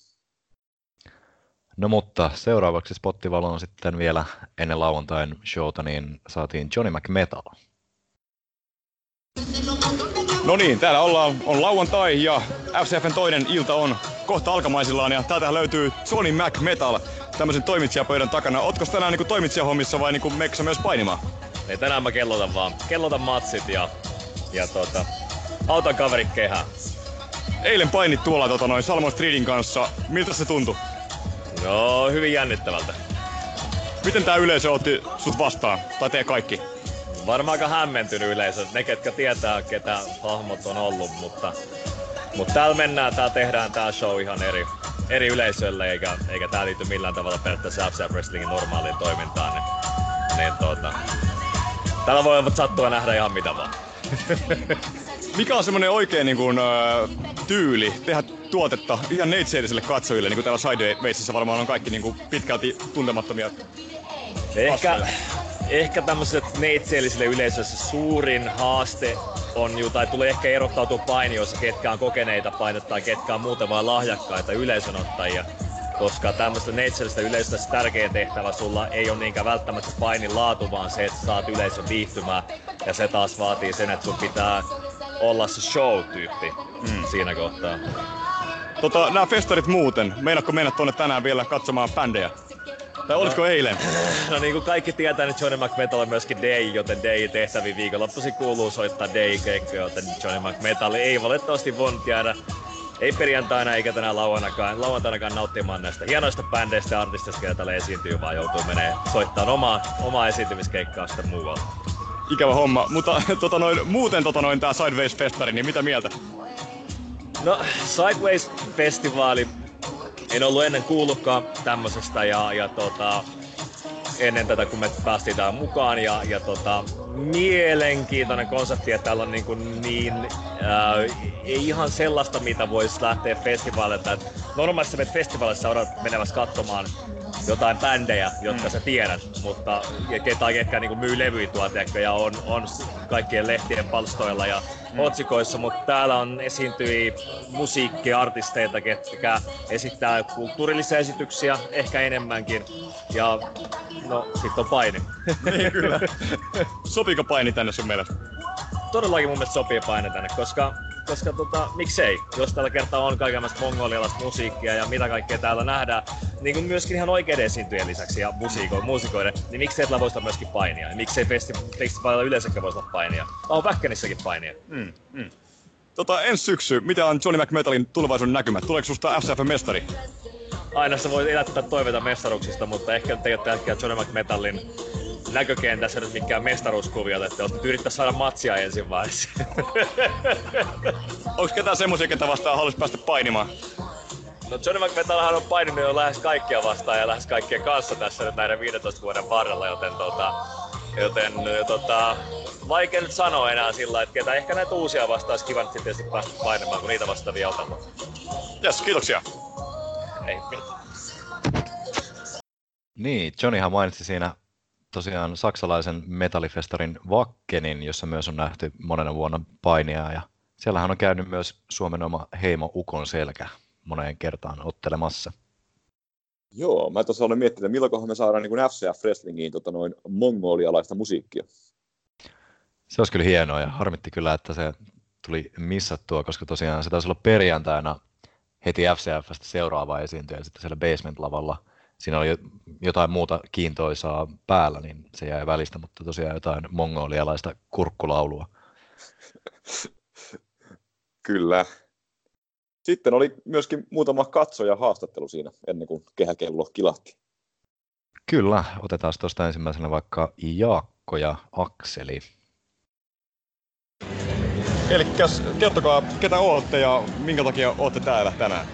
No mutta seuraavaksi spottivaloon sitten vielä ennen lauantain showta, niin saatiin Johnny McMetal. No niin, täällä ollaan, on lauantai ja FCFn toinen ilta on kohta alkamaisillaan ja täältä löytyy Sony Mac Metal tämmöisen toimitsijapöydän takana. Ootko tänään niinku toimitsijahommissa vai niinku meksä myös painimaan? Ei tänään mä kellotan vaan. Kellotan matsit ja, ja tota, autan kaverit kehään. Eilen painit tuolla tota, noin Salmon Streetin kanssa. Miltä se tuntui? No, hyvin jännittävältä. Miten tää yleisö otti sut vastaan? Tai te kaikki? Varmaan aika hämmentynyt yleisö, ne ketkä tietää, ketä hahmot on ollut, mutta, mutta täällä mennään, täällä tehdään tää show ihan eri, eri yleisölle, eikä, eikä tää liity millään tavalla periaatteessa FCF Wrestlingin normaaliin toimintaan. Niin, niin tuota, täällä voi sattua nähdä ihan mitä vaan. Mikä on semmonen oikein niin kuin, tyyli tehdä tuotetta ihan neitseellisille katsojille, niin kuin täällä Sidewaysissa varmaan on kaikki niin kuin pitkälti tuntemattomia Ehkä, ehkä tämmöiset neitseellisille yleisössä suurin haaste on ju, tai tulee ehkä erottautua painioissa, ketkä on kokeneita painetta tai ketkä on muuten vain lahjakkaita yleisönottajia. Koska tämmöistä neitsellistä yleisöstä se tärkein tehtävä sulla ei ole niinkään välttämättä painin laatu, vaan se, että saat yleisön viihtymään. Ja se taas vaatii sen, että sun pitää olla se show-tyyppi mm. siinä kohtaa. Tota, nämä festarit muuten, meinaatko mennä tuonne tänään vielä katsomaan bändejä? Tai olisiko no, eilen? No niin kuin kaikki tietää, niin Johnny McMetal on myöskin Day, joten Day tehtäviin viikonloppuisin kuuluu soittaa Day keikkoja, joten Johnny McMetal ei valitettavasti voinut jäädä ei perjantaina eikä tänä lauantainakaan, lauantainakaan nauttimaan näistä hienoista bändeistä ja artisteista, joita täällä esiintyy, vaan joutuu menee soittamaan omaa, omaa esiintymiskeikkaa sitten muualla. Ikävä homma, mutta tota noin, muuten tota noin, tää Sideways-festari, niin mitä mieltä? No, Sideways-festivaali en ollut ennen kuullutkaan tämmöisestä ja, ja tota, ennen tätä, kun me päästiin tähän mukaan. Ja, ja tota, mielenkiintoinen konsepti, että täällä on niin, kuin niin ää, ei ihan sellaista, mitä voisi lähteä festivaalilta. Normaalisti menet festivaalissa odotat menevässä katsomaan jotain bändejä, jotka mm. sä tiedät, mutta tai ketkä niin myy levyjä tuolla, ja on, on kaikkien lehtien palstoilla ja mm. otsikoissa, mutta täällä on esiintyi musiikkiartisteita, ketkä esittää kulttuurillisia esityksiä, ehkä enemmänkin, ja no, sitten on paini. niin, kyllä. Sopiiko paini tänne sun mielestä? Todellakin mun mielestä sopii paini tänne, koska koska tota, miksei, jos tällä kertaa on kaikenlaista mongolialaista musiikkia ja mitä kaikkea täällä nähdään, niin kuin myöskin ihan oikeiden esiintyjen lisäksi ja musiiko, muusikoiden, niin miksei tällä voisi olla myöskin painia? Ja miksei festi- festivaalilla yleensäkään voisi olla painia? On Väkkänissäkin painia. Mm, mm. Tota, ensi syksy, mitä on Johnny McMetalin tulevaisuuden näkymät? Tuleeko susta FCF-mestari? Aina sä voit elättää toiveita mestaruuksista, mutta ehkä te ette Johnny McMetalin näkökentässä nyt mikään mestaruuskuvio, että olette yrittää saada matsia ensin vaiheessa. Onko ketään semmoisia, ketä vastaan haluaisi päästä painimaan? No Johnny McMetalhan on paininut jo lähes kaikkia vastaan ja lähes kaikkien kanssa tässä nyt näiden 15 vuoden varrella, joten tota, joten tota, vaikea nyt sanoa enää sillä, että ketä ehkä näitä uusia vastaan olisi kiva nyt tietysti päästä painamaan, kun niitä vastaavia otamme. Jes, kiitoksia. Ei Niin, Johnnyhan mainitsi siinä tosiaan saksalaisen metallifestarin Vakkenin, jossa myös on nähty monena vuonna painia ja siellähän on käynyt myös Suomen oma heimo Ukon selkä moneen kertaan ottelemassa. Joo, mä tuossa olen miettinyt, että milloin me saadaan niin FCF Wrestlingiin tota noin mongolialaista musiikkia. Se olisi kyllä hienoa ja harmitti kyllä, että se tuli missattua, koska tosiaan se taisi olla perjantaina heti FCFstä seuraava esiintyjä sitten siellä basement-lavalla – siinä oli jotain muuta kiintoisaa päällä, niin se jäi välistä, mutta tosiaan jotain mongolialaista kurkkulaulua. Kyllä. Sitten oli myöskin muutama katsoja haastattelu siinä ennen kuin kehäkello kilahti. Kyllä, otetaan tuosta ensimmäisenä vaikka Jaakko ja Akseli. Eli kertokaa, ketä olette ja minkä takia olette täällä tänään?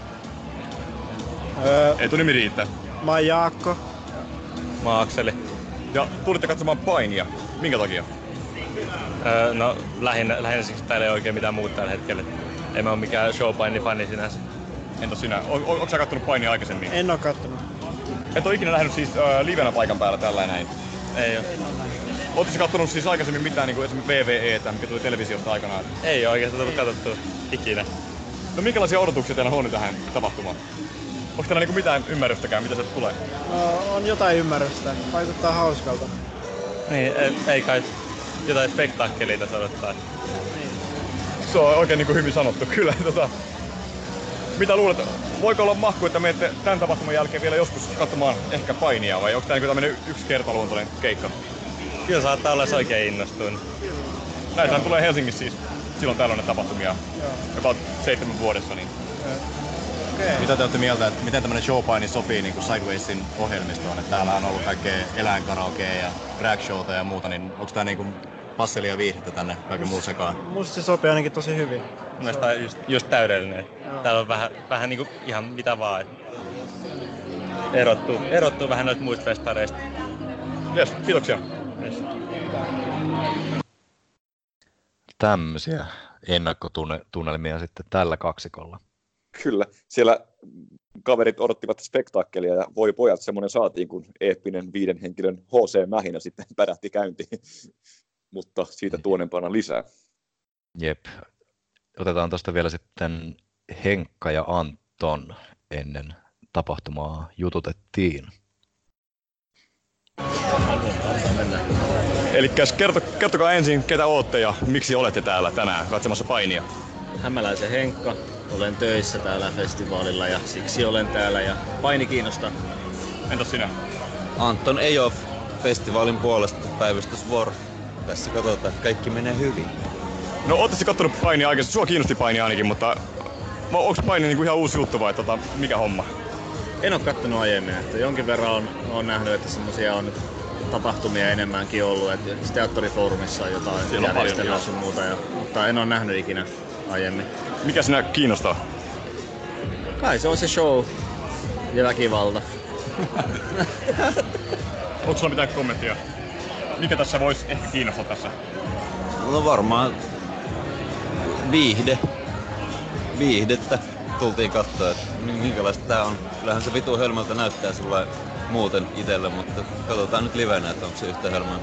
Öö, Etunimi riittää. Mä oon Jaakko. Mä oon Akseli. Ja tulitte katsomaan painia. Minkä takia? Öö, no lähinnä, lähinnä siksi täällä ei oikein mitään muuta tällä hetkellä. En mä oo mikään showpaini-fani sinänsä. Entä sinä? O, o, onko sä kattonut painia aikaisemmin? En oo kattonut. Et oo ikinä nähnyt siis äh, livenä paikan päällä tällä näin? Ei oo. Oletko kattonut siis aikaisemmin mitään niin kuin esimerkiksi VVE, mikä tuli televisiosta aikanaan? Ei oo oikeastaan tullut katsottua ikinä. No minkälaisia odotuksia teillä on tähän tapahtumaan? Onko teillä niinku mitään ymmärrystäkään, mitä se tulee? No, on jotain ymmärrystä. Vaikuttaa hauskalta. Niin, ei, ei kai jotain spektaakkelia tässä odottaa. Niin. Se on oikein niin hyvin sanottu, kyllä. Tota, mitä luulet, voiko olla mahku, että menette tämän tapahtuman jälkeen vielä joskus katsomaan ehkä painia vai onko tämä niin tämmöinen yksi kertaluontoinen keikka? Kyllä saattaa olla, oikein innostunut. Näitähän tulee Helsingissä siis silloin tällainen tapahtumia, about seitsemän vuodessa. Niin Okay. Mitä te olette mieltä, että miten tämmöinen showpaini sopii niin kuin Sidewaysin ohjelmistoon? Että täällä on ollut kaikkea eläinkaraokea ja drag showta ja muuta, niin onko tämä niin passelia viihdettä tänne kaiken muun sekaan? Musta se sopii ainakin tosi hyvin. Mielestäni on just, just täydellinen. Joo. Täällä on vähän, vähän niin kuin ihan mitä vaan. Erottuu, erottuu vähän noista muista festareista. Yes, kiitoksia. Yes. Tämmöisiä ennakkotunnelmia sitten tällä kaksikolla. Kyllä, siellä kaverit odottivat spektaakkelia ja voi pojat semmoinen saatiin, kun eeppinen viiden henkilön HC Mähinä sitten pärähti käyntiin. Mutta siitä tuonempana lisää. Jep. Otetaan tuosta vielä sitten Henkka ja Anton ennen tapahtumaa jututettiin. Eli kerto, kertokaa ensin, ketä ootte ja miksi olette täällä tänään katsomassa painia. Hämäläisen Henkka, olen töissä täällä festivaalilla ja siksi olen täällä ja paini kiinnostaa. Entäs sinä? Anton Ejoff, festivaalin puolesta päivystysvuoro. Tässä katsotaan, että kaikki menee hyvin. No ootte kattonut painia aikaisemmin? Sua kiinnosti paini ainakin, mutta onko paini niinku ihan uusi juttu vai tota, mikä homma? En ole kattonut aiemmin, että jonkin verran on, on nähnyt, että semmosia on tapahtumia enemmänkin ollut, että teatterifoorumissa on jotain Siellä on paljon, järjestelmää sun muuta, ja, mutta en ole nähnyt ikinä aiemmin. Mikä sinä kiinnostaa? Kai se on se show ja väkivalta. Onko sulla mitään kommenttia? Mikä tässä voisi ehkä kiinnostaa tässä? No varmaan viihde. Viihdettä tultiin katsoa, että minkälaista tää on. Kyllähän se vitu hölmöltä näyttää sulle muuten itselle, mutta katsotaan nyt livenä, että onko se yhtä hölmöä.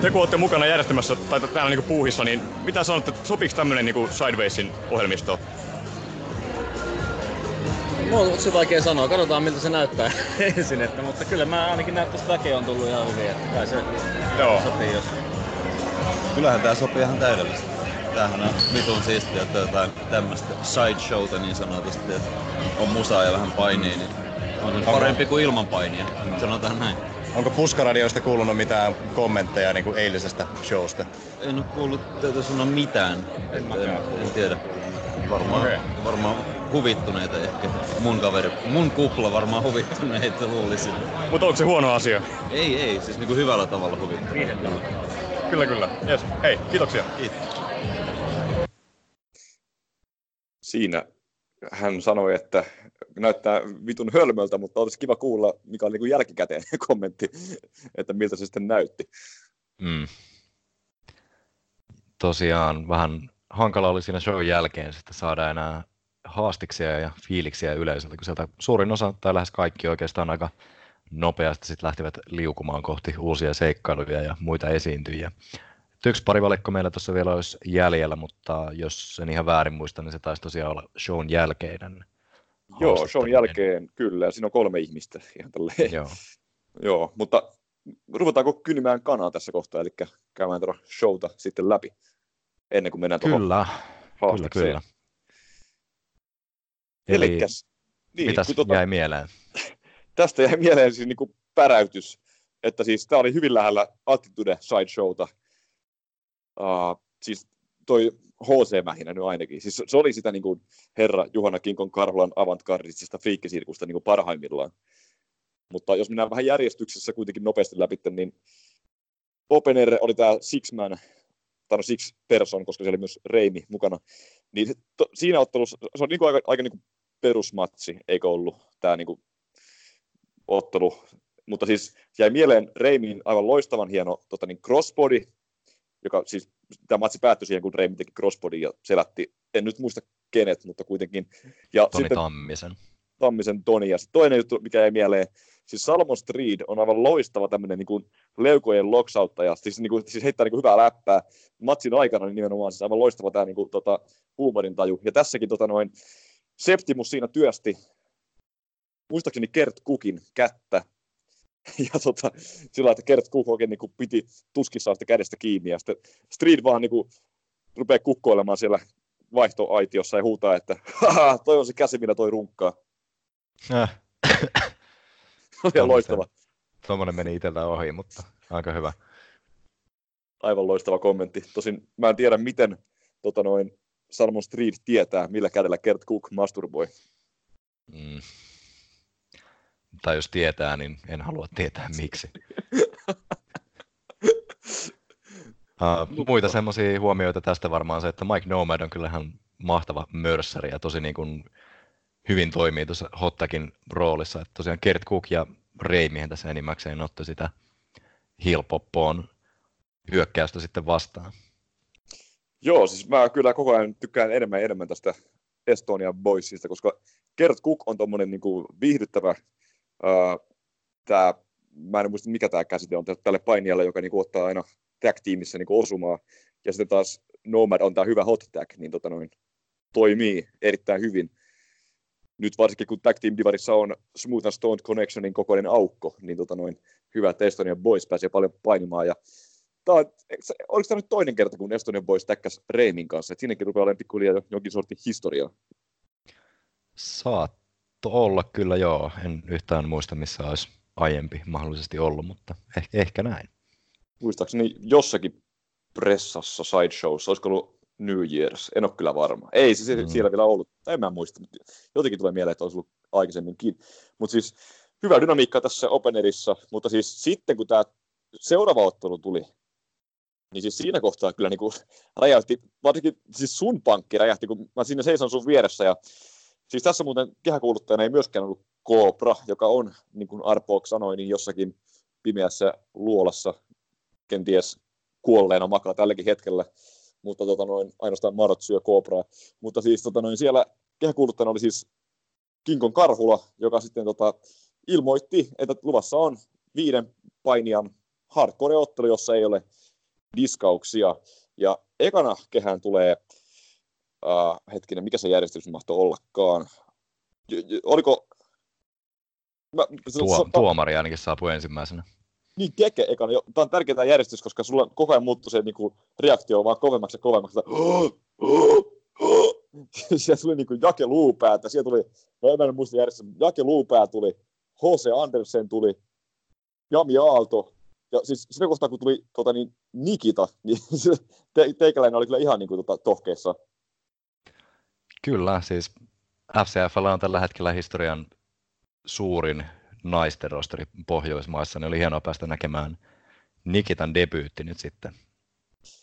Te kun olette mukana järjestämässä tai täällä niinku puuhissa, niin mitä sanotte, sopiiko tämmönen niinku Sidewaysin ohjelmisto? Mulla on se vaikea sanoa, katsotaan miltä se näyttää ensin, että, mutta kyllä mä ainakin näyttäisi väkeä on tullut ihan hyvin, että kai se Joo. sopii jos. Kyllähän tää sopii ihan täydellisesti. Tämähän on vitun siistiä, että jotain tämmöstä sideshowta niin sanotusti, että on musaa ja vähän painia, niin on se parempi kuin ilman painia, sanotaan näin. Onko Puskaradioista kuulunut mitään kommentteja niin kuin eilisestä showsta? En oo kuullut tätä sanoa mitään, että en, en tiedä. Varmaan, Okei. varmaan huvittuneita ehkä. Mun kaveri, mun kupla varmaan huvittuneita luulisin. Mutta onko se huono asia? Ei, ei, siis niinku hyvällä tavalla huvittuneita. Kyllä, kyllä. Yes. Hei, kiitoksia. Kiitos. Siinä hän sanoi, että näyttää vitun hölmöltä, mutta olisi kiva kuulla, mikä on niin kuin jälkikäteen kommentti, että miltä se sitten näytti. Mm. Tosiaan vähän hankala oli siinä show jälkeen sitten saada enää haastiksia ja fiiliksiä yleisöltä, kun sieltä suurin osa tai lähes kaikki oikeastaan aika nopeasti sitten lähtivät liukumaan kohti uusia seikkailuja ja muita esiintyjiä. Yksi pari valikko meillä tuossa vielä olisi jäljellä, mutta jos en ihan väärin muista, niin se taisi tosiaan olla shown jälkeinen. Joo, shown jälkeen kyllä, ja siinä on kolme ihmistä ihan tälleen. Joo. Joo, mutta ruvetaanko kynimään kanaa tässä kohtaa, eli käymään tuota showta sitten läpi, ennen kuin mennään tuohon Kyllä, kyllä, kyllä. Eli Elikkäs, niin, mitäs kun tota- jäi mieleen? tästä jäi mieleen siis niinku päräytys, että siis tämä oli hyvin lähellä Attitude Sideshowta. Uh, siis toi HC Mähinä nyt ainakin. Siis se oli sitä niinku herra Juhana Kinkon Karhulan avantgardisesta friikkisirkusta niinku parhaimmillaan. Mutta jos mennään vähän järjestyksessä kuitenkin nopeasti läpi, niin Opener oli tämä Six Man, tai no Six Person, koska siellä oli myös Reimi mukana. Niin se, to, siinä ottelussa, se on niinku aika, aika niinku perusmatsi, eikö ollut tämä niinku ottelu. Mutta siis jäi mieleen Reimin aivan loistavan hieno tota niin, crossbody, joka siis tämä matsi päättyi siihen, kun Reimi teki crossbody ja selätti, en nyt muista kenet, mutta kuitenkin. Ja Toni Tammisen. Tammisen Toni. Ja sitten toinen juttu, mikä jäi mieleen, siis Salmon Street on aivan loistava tämmöinen niin kuin leukojen loksauttaja, siis, niin kuin, siis heittää niin kuin hyvää läppää. Matsin aikana niin nimenomaan siis aivan loistava tämä niin kuin, tota, huumorintaju. Ja tässäkin tota, noin, Septimus siinä työsti, muistaakseni Kert Kukin kättä. Ja tota, sillä että Kert Cook oikein niin kuin, piti tuskissaan sitä kädestä kiinni. Ja sitten Street vaan niin kuin, rupeaa kukkoilemaan siellä vaihtoaitiossa ja huutaa, että toi on se käsi, millä toi runkkaa. Äh. Oli ihan loistava. Tuommoinen meni itseltä ohi, mutta aika hyvä. Aivan loistava kommentti. Tosin mä en tiedä, miten tota noin, Salmon Street tietää, millä kädellä Kert Cook masturboi. Mm. Tai jos tietää, niin en halua tietää miksi. Uh, muita semmoisia huomioita tästä varmaan se, että Mike Nomad on kyllähän mahtava mörssäri ja tosi niin kuin hyvin toimii tuossa Hottakin roolissa. Että tosiaan Kert Cook ja Reimihän tässä enimmäkseen otti sitä Hillpoppoon hyökkäystä sitten vastaan. Joo, siis mä kyllä koko ajan tykkään enemmän ja enemmän tästä Estonia Boysista, koska Gert Cook on tommonen niin viihdyttävä, tää, mä en muista mikä tämä käsite on tälle painijalle, joka niin kuin, ottaa aina tag-tiimissä niin kuin osumaa, ja sitten taas Nomad on tämä hyvä hot tag, niin tota noin, toimii erittäin hyvin. Nyt varsinkin kun Tag Team Divarissa on Smooth and Stone Connectionin kokoinen aukko, niin tota noin, hyvä, että Estonian Boys pääsee paljon painimaan. Ja tää oliko tämä nyt toinen kerta, kun Estonian Boys täkkäs Reimin kanssa? Et siinäkin rupeaa olemaan pikkuhiljaa jo jonkin sortin historiaa. Saatto olla kyllä joo. En yhtään muista, missä olisi aiempi mahdollisesti ollut, mutta ehkä, ehkä näin. Muistaakseni jossakin pressassa, sideshowssa, olisiko ollut New Year's, en ole kyllä varma. Ei se Mm. mm. siellä vielä ollut, en mä muista, mutta jotenkin tulee mieleen, että olisi ollut aikaisemminkin. Mutta siis hyvä dynamiikka tässä Openerissa, mutta siis sitten kun tämä seuraava ottelu tuli, niin siis siinä kohtaa kyllä niinku räjähti, varsinkin siis sun pankki räjähti, kun mä siinä seison sun vieressä ja siis tässä muuten kehäkuuluttajana ei myöskään ollut Cobra, joka on, niin kuin Arpook sanoi, niin jossakin pimeässä luolassa kenties kuolleena makaa tälläkin hetkellä, mutta tota noin, ainoastaan Marot syö Cobraa. Mutta siis tota noin, siellä kehäkuuluttajana oli siis Kinkon Karhula, joka sitten tota, ilmoitti, että luvassa on viiden painijan hardcore-ottelu, jossa ei ole diskauksia. Ja ekana kehään tulee, äh, hetkinen, mikä se järjestys mahtoi ollakaan? J- j- oliko... Mä, se- Tuo, se- tuomari ainakin saapui ensimmäisenä. niin keke ekana. Tämä on tärkeä tämä järjestys, koska sulla koko ajan muuttuu se niinku, reaktio vaan kovemmaksi ja kovemmaksi. Siellä tuli niinku Jake Luupäätä, siellä tuli, no en mä nyt muista järjestys, Jake Luupää tuli, H.C. Andersen tuli, Jami Aalto, ja siis siinä kohtaa, kun tuli tota, niin, Nikita, niin te, teikäläinen oli kyllä ihan niin kuin, tota, tohkeessa. Kyllä, siis FCFllä on tällä hetkellä historian suurin naisten rosteri Pohjoismaissa, niin oli hienoa päästä näkemään Nikitan debyytti nyt sitten.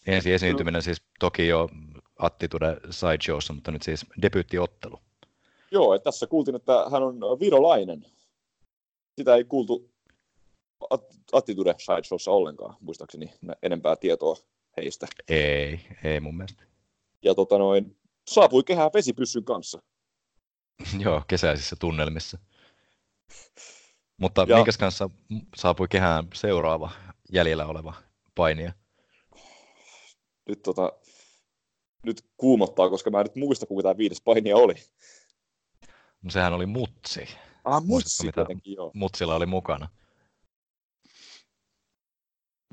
Ensi esiintyminen siis toki jo Attitude Sideshowssa, mutta nyt siis debyyttiottelu. Joo, että tässä kuultiin, että hän on virolainen. Sitä ei kuultu At- Attitude Sideshowssa ollenkaan, muistaakseni enempää tietoa heistä. Ei, ei mun mielestä. Ja tota noin, saapui kehään vesipyssyn kanssa. Joo, kesäisissä tunnelmissa. Mutta Ja- minkäs kanssa saapui kehään seuraava jäljellä oleva painija? Nyt, tota, nyt kuumottaa, koska mä en nyt muista, kuka tämä viides painija oli. No sehän oli Mutsi. Ah, Mutsi mitä joo. Mutsilla oli mukana?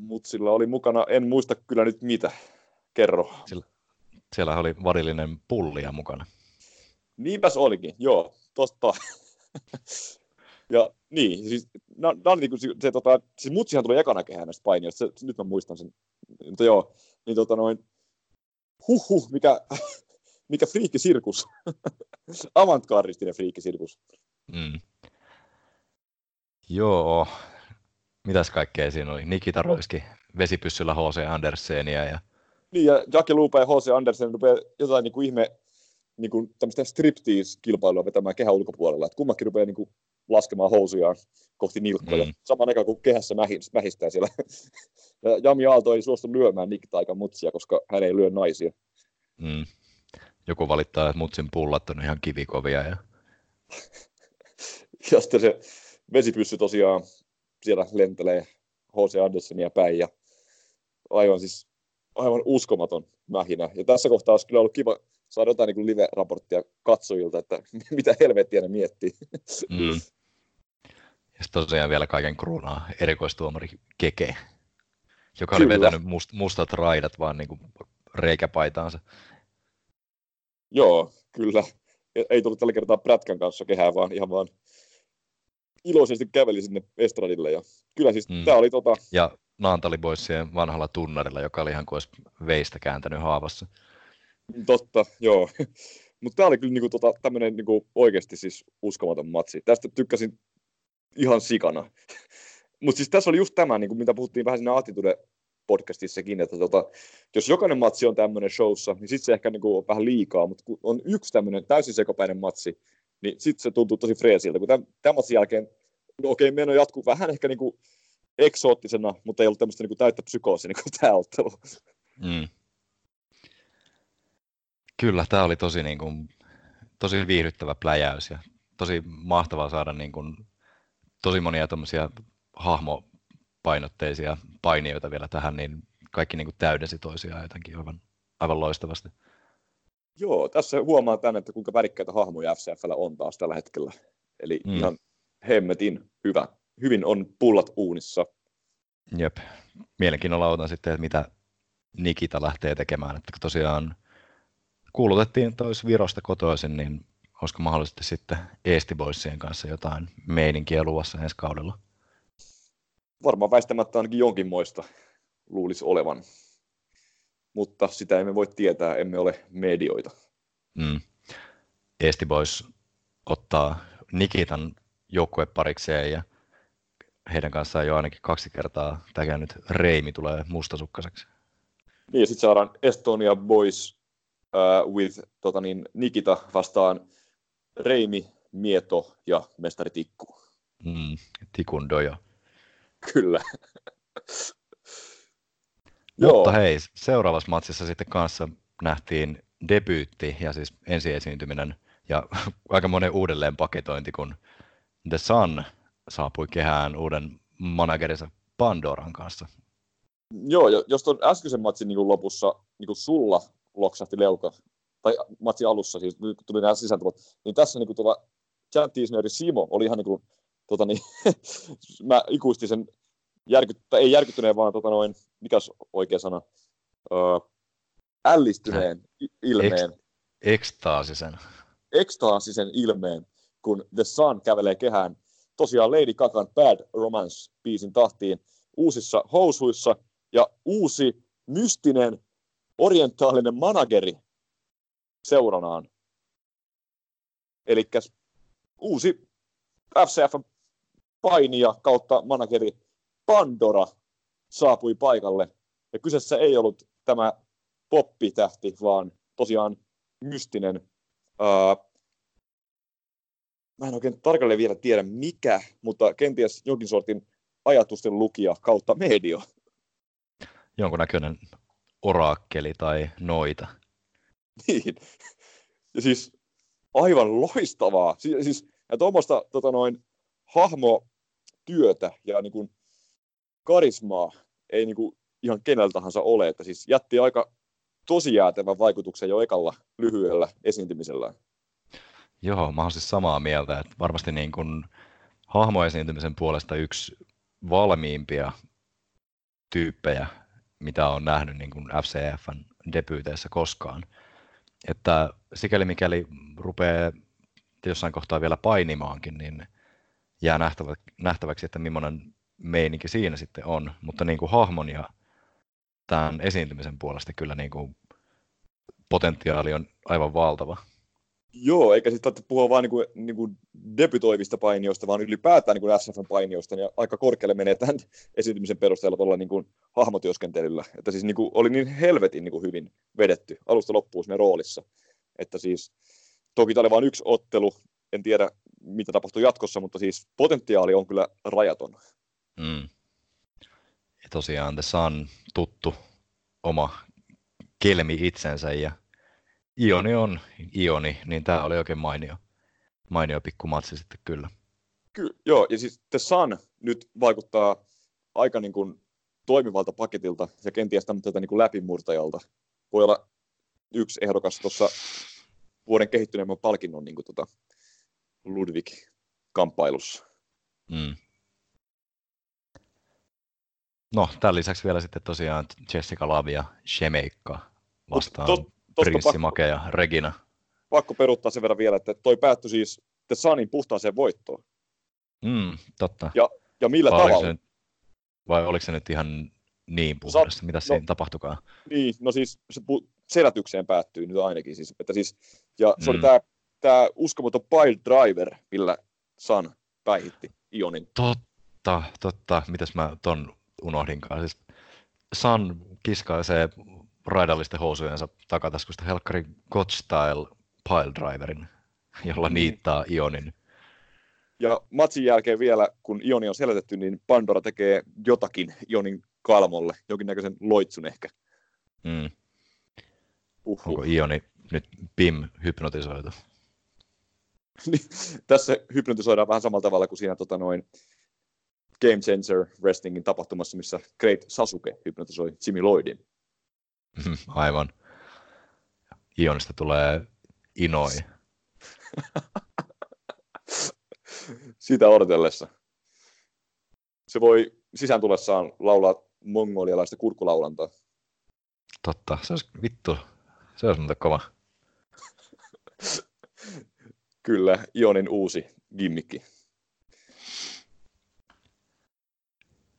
Mutsilla oli mukana, en muista kyllä nyt mitä. Kerro. Sillä, siellä oli varillinen pullia mukana. Niinpäs olikin, joo, totta. ja niin, siis, nää oli niinku se, se, tota, siis Mutsihan tuli ekana kehään näistä painijoista, se, se, nyt mä muistan sen. Mutta joo, niin tota noin, huhhuh, mikä, mikä friikkisirkus. Avantgardistinen friikkisirkus. Mm. Joo. Mitäs kaikkea siinä oli? Nikita roiski vesipyssyllä H.C. Andersenia ja Niin, ja Jacke Lupa ja H.C. Andersen rupeaa jotain niin kuin ihme niin kuin tämmöistä striptease-kilpailua vetämään kehän ulkopuolella. Että kummakin rupeaa niin kuin laskemaan housujaan kohti nilkkoja. Mm. Samaan aikaan kuin kehässä mähi- mähistää siellä. ja Jami Aalto ei suostu lyömään Nikita aika mutsia, koska hän ei lyö naisia. mm, joku valittaa, että Mutsin pullat on ihan kivikovia. Ja... Ja sitten se vesipyssy tosiaan siellä lentelee H.C. Andersenia päin ja aivan siis aivan uskomaton mähinä. Ja tässä kohtaa olisi kyllä ollut kiva saada jotain niin kuin live-raporttia katsojilta, että mitä helvettiä ne miettii. Mm. Ja sitten tosiaan vielä kaiken kruunaa erikoistuomari Keke, joka oli Kyllä. vetänyt must, mustat raidat vaan niin kuin reikäpaitaansa. Joo, kyllä. Ei tullut tällä kertaa prätkän kanssa kehää, vaan ihan vaan iloisesti käveli sinne estradille. Ja kyllä siis mm. tämä oli tota, Ja Naantali Boysien vanhalla tunnarilla, joka oli ihan kuin olisi veistä kääntänyt haavassa. totta, joo. Mutta tämä oli kyllä niinku tota, tämmöinen niinku oikeasti siis uskomaton matsi. Tästä tykkäsin ihan sikana. Mutta siis tässä oli just tämä, niinku, mitä puhuttiin vähän siinä Attitude podcastissakin, että tota, jos jokainen matsi on tämmöinen showssa, niin sitten se ehkä niinku on vähän liikaa, mutta kun on yksi tämmöinen täysin sekopäinen matsi, niin sitten se tuntuu tosi freesiltä, kun tämän, tämän matsin jälkeen, no okei, meno jatkuu vähän ehkä niinku eksoottisena, mutta ei ollut tämmöistä niinku täyttä psykoosia niin kuin tämä ottelu. Mm. Kyllä, tämä oli tosi niin kuin tosi viihdyttävä pläjäys ja tosi mahtavaa saada niin kuin, tosi monia tuommoisia hahmopainotteisia painijoita vielä tähän, niin kaikki niin kuin täydensi toisiaan jotenkin aivan, aivan loistavasti. Joo, tässä huomaa tänne, että kuinka värikkäitä hahmoja FCFllä on taas tällä hetkellä. Eli mm. ihan hemmetin hyvä. Hyvin on pullat uunissa. Jep. Mielenkiinnolla odotan sitten, että mitä Nikita lähtee tekemään. Että kun tosiaan kuulutettiin, että olisi Virosta kotoisin, niin olisiko mahdollisesti sitten Eesti Boysien kanssa jotain meininkiä luvassa ensi kaudella? Varmaan väistämättä ainakin jonkinmoista luulisi olevan. Mutta sitä emme voi tietää, emme ole medioita. Mm. Eesti Boys ottaa Nikitan joukkueparikseen ja heidän kanssaan jo ainakin kaksi kertaa tämä nyt Reimi tulee mustasukkaiseksi. Niin, ja sitten saadaan Estonia Boys uh, with tota niin, Nikita vastaan Reimi, Mieto ja mestari Tikku. Mm, tikun dojo. Kyllä. Mutta hei, seuraavassa matsissa sitten kanssa nähtiin debyytti ja siis ensiesiintyminen ja aika monen uudelleen paketointi, kun The Sun saapui kehään uuden managerinsa Pandoran kanssa. Joo, jos tuon äskeisen matsin niin lopussa niin sulla loksahti leuka, tai matsin alussa siis, kun tuli nämä sisääntulot, niin tässä niin tuota, Chad Tiesneri Simo oli ihan niin kuin, tota, niin, mä ikuistin sen järkyttä, ei järkyttyneen, vaan tota noin, mikäs oikea sana, öö, ällistyneen ilmeen. Ek- ekstaasisen. Ekstaasisen ilmeen, kun The Sun kävelee kehään tosiaan Lady Gagan Bad Romance-biisin tahtiin uusissa housuissa ja uusi mystinen orientaalinen manageri seuranaan. Eli uusi FCF painija kautta manageri Pandora saapui paikalle. Ja kyseessä ei ollut tämä poppitähti, vaan tosiaan mystinen ää, mä en oikein tarkalleen vielä tiedä mikä, mutta kenties jonkin sortin ajatusten lukija kautta medio. Jonkunnäköinen oraakkeli tai noita. Niin. Ja siis aivan loistavaa. Siis, siis ja tuommoista tota noin, hahmotyötä ja niin kuin, karismaa ei niin kuin, ihan kenellä tahansa ole. Että siis jätti aika tosi jäätävän vaikutuksen jo ekalla lyhyellä esiintymisellä. Joo, mä oon siis samaa mieltä, että varmasti niin kuin hahmoesiintymisen puolesta yksi valmiimpia tyyppejä, mitä on nähnyt niin kuin FCFn debyyteissä koskaan. Että sikäli mikäli rupeaa jossain kohtaa vielä painimaankin, niin jää nähtäväksi, että millainen meininki siinä sitten on. Mutta niin kuin hahmon ja tämän esiintymisen puolesta kyllä niin kuin potentiaali on aivan valtava. Joo, eikä sitten puhua vain niinku, niinku debytoivista painioista, vaan ylipäätään niinku SFN painioista, niin aika korkealle menee tämän esiintymisen perusteella tuolla niinku hahmotyöskentelyllä. Että siis niinku, oli niin helvetin niinku hyvin vedetty alusta loppuun sinne roolissa. Että siis, toki tämä oli vain yksi ottelu, en tiedä mitä tapahtuu jatkossa, mutta siis potentiaali on kyllä rajaton. Mm. Ja tosiaan tässä on tuttu oma kelmi itsensä ja Ioni on Ioni, niin tämä oli oikein mainio, mainio pikku matsi sitten kyllä. Ky- joo, ja siis The Sun nyt vaikuttaa aika niin kuin toimivalta paketilta ja kenties tämmöiseltä niin kuin läpimurtajalta. Voi olla yksi ehdokas tuossa vuoden kehittyneemmän palkinnon niin kuin tota Ludwig-kamppailussa. Mm. No, tämän lisäksi vielä sitten tosiaan Jessica Love ja Shemeikka vastaan. Tot, Prinssi Make ja Regina. Pakko peruuttaa sen verran vielä, että toi päättyi siis The Sunin puhtaaseen voittoon. Mm, totta. Ja, ja millä vai tavalla? Oliko nyt, vai oliko se nyt ihan niin puhdas? Mitä no, siinä tapahtukaan? Niin, no siis se pu- selätykseen päättyy nyt ainakin. Siis, että siis, ja se mm. oli tämä tää uskomaton pile driver, millä Sun päihitti Ionin. Totta, totta. Mitäs mä ton unohdinkaan. Siis Sun kiskaisee raidallisten housujensa takataskusta helkkari God Style Pile Driverin, jolla mm. niittaa Ionin. Ja matsin jälkeen vielä, kun Ioni on selätetty, niin Pandora tekee jotakin Ionin kalmolle, jonkinnäköisen loitsun ehkä. Mm. Uhuh. Onko Ioni nyt Pim hypnotisoitu? Niin, tässä hypnotisoidaan vähän samalla tavalla kuin siinä tota, noin Game Changer Wrestlingin tapahtumassa, missä Great Sasuke hypnotisoi Jimmy Lloydin. Aivan. Ionista tulee inoi. Sitä odotellessa. Se voi sisään tullessaan laulaa mongolialaista kurkulaulantaa. Totta, se olisi vittu. Se olisi muuten kova. Kyllä, Ionin uusi gimmikki.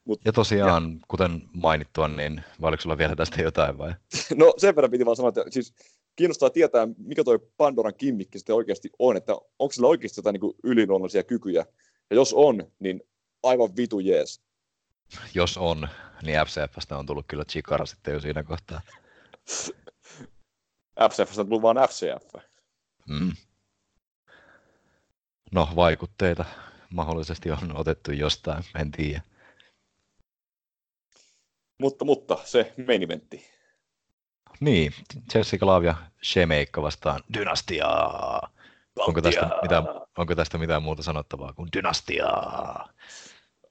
Mut, ja tosiaan, ja. kuten mainittua, niin vai oliko sulla vielä tästä jotain vai? No sen verran piti vaan sanoa, että siis kiinnostaa tietää, mikä toi Pandoran kimmikki sitten oikeasti on, että onko sillä oikeasti jotain niin yliluonnollisia kykyjä. Ja jos on, niin aivan vitu jees. Jos on, niin FCFstä on tullut kyllä chikara sitten jo siinä kohtaa. FCFstä on tullut vaan FCF. Mm. No, vaikutteita mahdollisesti on otettu jostain, en tiedä. Mutta, mutta se main eventti. Niin, Jessica Love ja Shemeikka vastaan Dynastiaa. Onko tästä, mitään, onko tästä mitään muuta sanottavaa kuin Dynastiaa?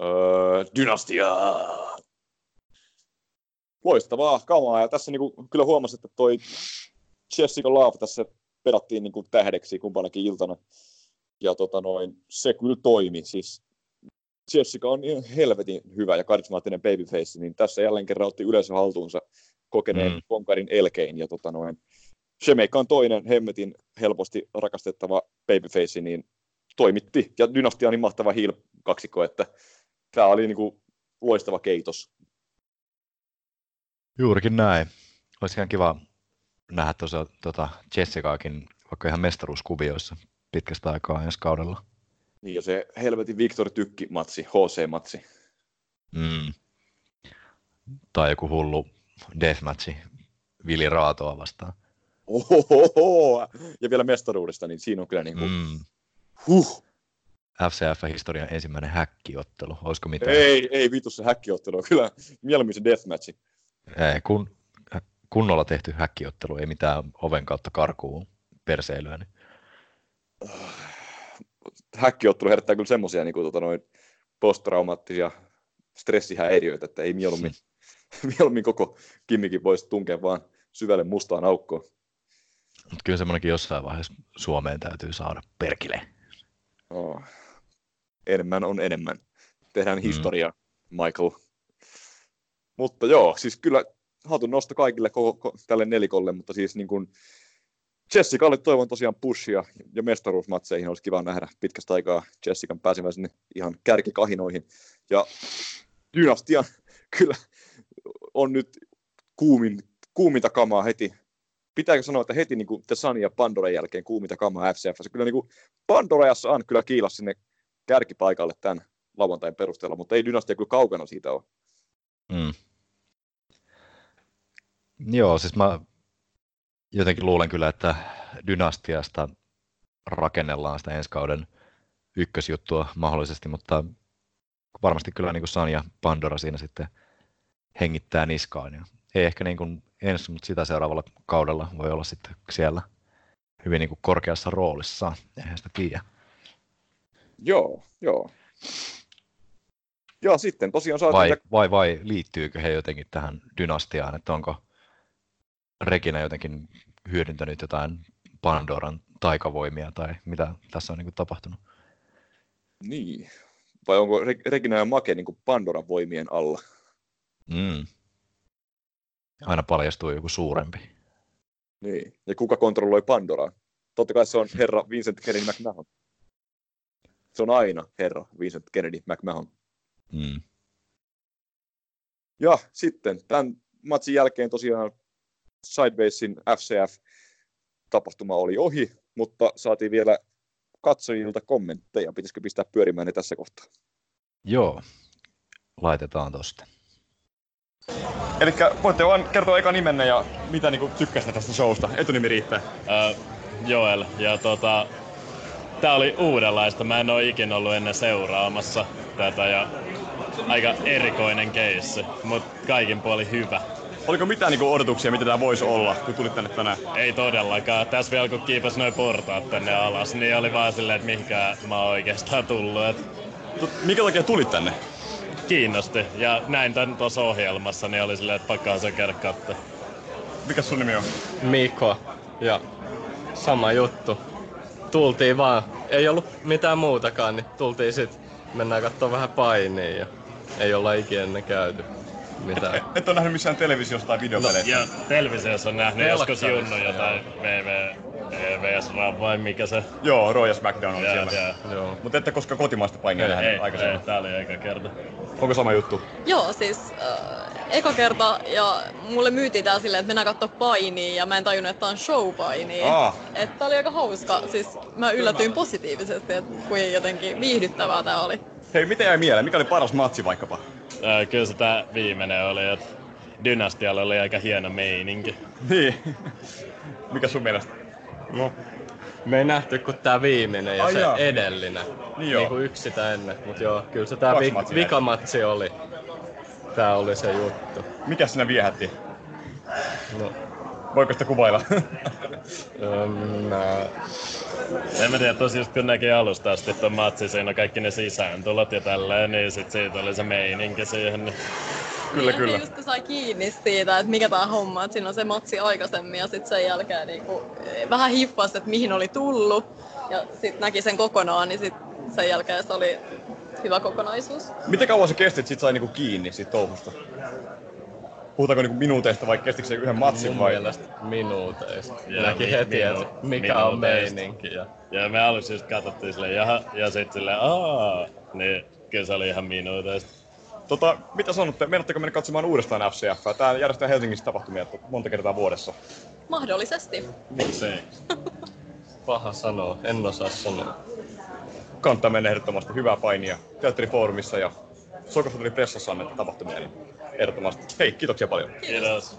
Öö, dynastiaa. Loistavaa kamaa. Ja tässä niinku, kyllä huomasin, että toi Jessica Love tässä pedattiin niinku tähdeksi kumpanakin iltana. Ja tota noin, se kyllä toimi. Siis Jessica on ihan helvetin hyvä ja karismaattinen babyface, niin tässä jälleen kerran otti yleisö haltuunsa kokeneen mm. konkarin elkein. Ja tota noin, Shemeikka on toinen hemmetin helposti rakastettava babyface, niin toimitti. Ja Dynastia on niin mahtava heel kaksikko, että tämä oli niinku loistava keitos. Juurikin näin. Olisi ihan kiva nähdä tuossa tota Jessicaakin vaikka ihan mestaruuskuvioissa pitkästä aikaa ensi kaudella. Niin ja se helvetin Victor Tykki-matsi, HC-matsi. Mm. Tai joku hullu deathmatchi Vili Raatoa vastaan. Ohohoho. Ja vielä mestaruudesta, niin siinä on kyllä niin kuin... Mm. Huh. FCF-historian ensimmäinen häkkiottelu, olisiko mitään? Ei, ei vitu se häkkiottelu, kyllä mieluummin se deathmatchi. Ei, kun, kunnolla tehty häkkiottelu, ei mitään oven kautta karkuun perseilyä. Niin. Häkkiottelu herättää kyllä semmoisia niin kuin, tota, noin posttraumaattisia stressihäiriöitä, että ei mieluummin, mieluummin koko kimmikin voisi tunkea vaan syvälle mustaan aukkoon. Mutta kyllä semmoinenkin jossain vaiheessa Suomeen täytyy saada perkile. Oh. Enemmän on enemmän. Tehdään mm. historia, Michael. Mutta joo, siis kyllä hatun nosto kaikille koko, tälle nelikolle, mutta siis niin kuin Jessicalle toivon tosiaan pushia ja mestaruusmatseihin olisi kiva nähdä pitkästä aikaa Jessican pääsemään sinne ihan kärkikahinoihin. Ja Dynastian kyllä on nyt kuumin, kuuminta kamaa heti. Pitääkö sanoa, että heti niin kuin The Sun ja Pandoran jälkeen kuuminta kamaa FCF. Kyllä niin kuin Pandora ja Sun kyllä kiilas sinne kärkipaikalle tämän lauantain perusteella, mutta ei Dynastia kyllä kaukana siitä ole. Mm. Joo, siis mä jotenkin luulen kyllä, että Dynastiasta rakennellaan sitä ensi kauden ykkösjuttua mahdollisesti, mutta varmasti kyllä niin kuin San ja Pandora siinä sitten hengittää niskaan. Ja ei ehkä niin kuin ensi, mutta sitä seuraavalla kaudella voi olla sitten siellä hyvin niin kuin korkeassa roolissa, eihän sitä tiedä. Joo, joo. Ja sitten tosiaan saatiin... Vai, vai, vai liittyykö he jotenkin tähän dynastiaan, että onko Regina jotenkin hyödyntänyt jotain Pandoran taikavoimia tai mitä tässä on niin kuin tapahtunut? Niin. Vai onko Regina ja Make niin kuin Pandoran voimien alla? Mm. Aina paljastuu joku suurempi. Niin. Ja kuka kontrolloi Pandoraa? Totta kai se on herra Vincent Kennedy McMahon. Se on aina herra Vincent Kennedy McMahon. Mm. Ja sitten tämän matsin jälkeen tosiaan Sidewaysin FCF-tapahtuma oli ohi, mutta saatiin vielä katsojilta kommentteja. Pitäisikö pistää pyörimään ne tässä kohtaa? Joo, laitetaan tosta. Eli voitte vaan kertoa eka nimenne ja mitä niinku tykkäsitte tästä showsta. Etunimi riittää. Uh, Joel. Ja tota, tää oli uudenlaista. Mä en oo ikinä ollut ennen seuraamassa tätä ja aika erikoinen keissi, mutta kaikin puoli hyvä. Oliko mitään niinku odotuksia, mitä tämä voisi olla, kun tulit tänne tänään? Ei todellakaan. Tässä vielä kun kiipas noin portaat tänne alas, niin oli vaan silleen, että mihinkään mä oon oikeastaan tullut. Et... Mikä takia tulit tänne? Kiinnosti. Ja näin tän tuossa ohjelmassa, niin oli silleen, että pakkaa se käydä katsoa. Mikä sun nimi on? Mikko. Ja sama juttu. Tultiin vaan. Ei ollut mitään muutakaan, niin tultiin sit. Mennään katsoa vähän painia ja ei olla ikinä ennen käyty mitään. Et ole nähnyt missään televisiosta tai videopeleissä? No, ja televisiossa on nähnyt joskus Telkkarissa, Junnu jotain VV, VS Rav vai mikä se? Joo, ja SmackDown oli siellä. joo. Joo. Mutta ette koskaan kotimaista painia nähnyt aikaisemmin? ei, tää oli eka kerta. Onko sama juttu? Joo, siis äh, eka kerta ja mulle myytiin tää silleen, että mennään katsoa painia ja mä en tajunnut, että tää on showpainia. Aa. Että tää oli aika hauska. Siis mä yllätyin positiivisesti, että kuin jotenkin viihdyttävää tää oli. Hei, mitä jäi mieleen? Mikä oli paras matsi vaikkapa? Ää, kyllä se tää viimeinen oli, että Dynastialla oli aika hieno meininki. Niin. Mikä sun mielestä? No, me ei nähty kuin tää viimeinen ja Ai se jaa. edellinen. Niin joo. Niinku yksi sitä ennen. Mut joo, kyllä se tää Kaksi vi- matsia vikamatsi oli. Tää oli se juttu. Mikä sinä viehätti? No. Voiko sitä kuvailla? Mä... En mä tiedä, tosi just kun näki alusta asti ton matsi, siinä on kaikki ne sisääntulot ja tälleen, niin sit siitä oli se meininki siihen. Niin... Kyllä, Niin, ja just kun sai kiinni siitä, että mikä tää homma, että siinä on se matsi aikaisemmin ja sitten sen jälkeen niinku, eh, vähän hiffasi, että mihin oli tullut. Ja sitten näki sen kokonaan, niin sit sen jälkeen se oli hyvä kokonaisuus. Miten kauan se kesti, että sit sai niinku kiinni siitä touhusta? Puhutaanko niinku minuuteista vai kestikö se yhden matsin Mun vai? mielestä minuuteista. Joo, Näki mi- heti, minu- että mikä on minuuteista. meininki. Ja... Ja me aluksi just katsottiin silleen, jaha, ja sit silleen, aa, niin kyllä se oli ihan minuuteista. Tota, mitä sanotte? Meinatteko mennä katsomaan uudestaan FCF? Tää järjestää Helsingissä tapahtumia monta kertaa vuodessa. Mahdollisesti. Miksei? Paha sanoa, en osaa sanoa. Kannattaa mennä ehdottomasti. Hyvää painia Teatterifoorumissa ja Sokosta tuli pressassa annettu tapahtumia, niin ehdottomasti. Hei, kiitoksia paljon. Kiitos.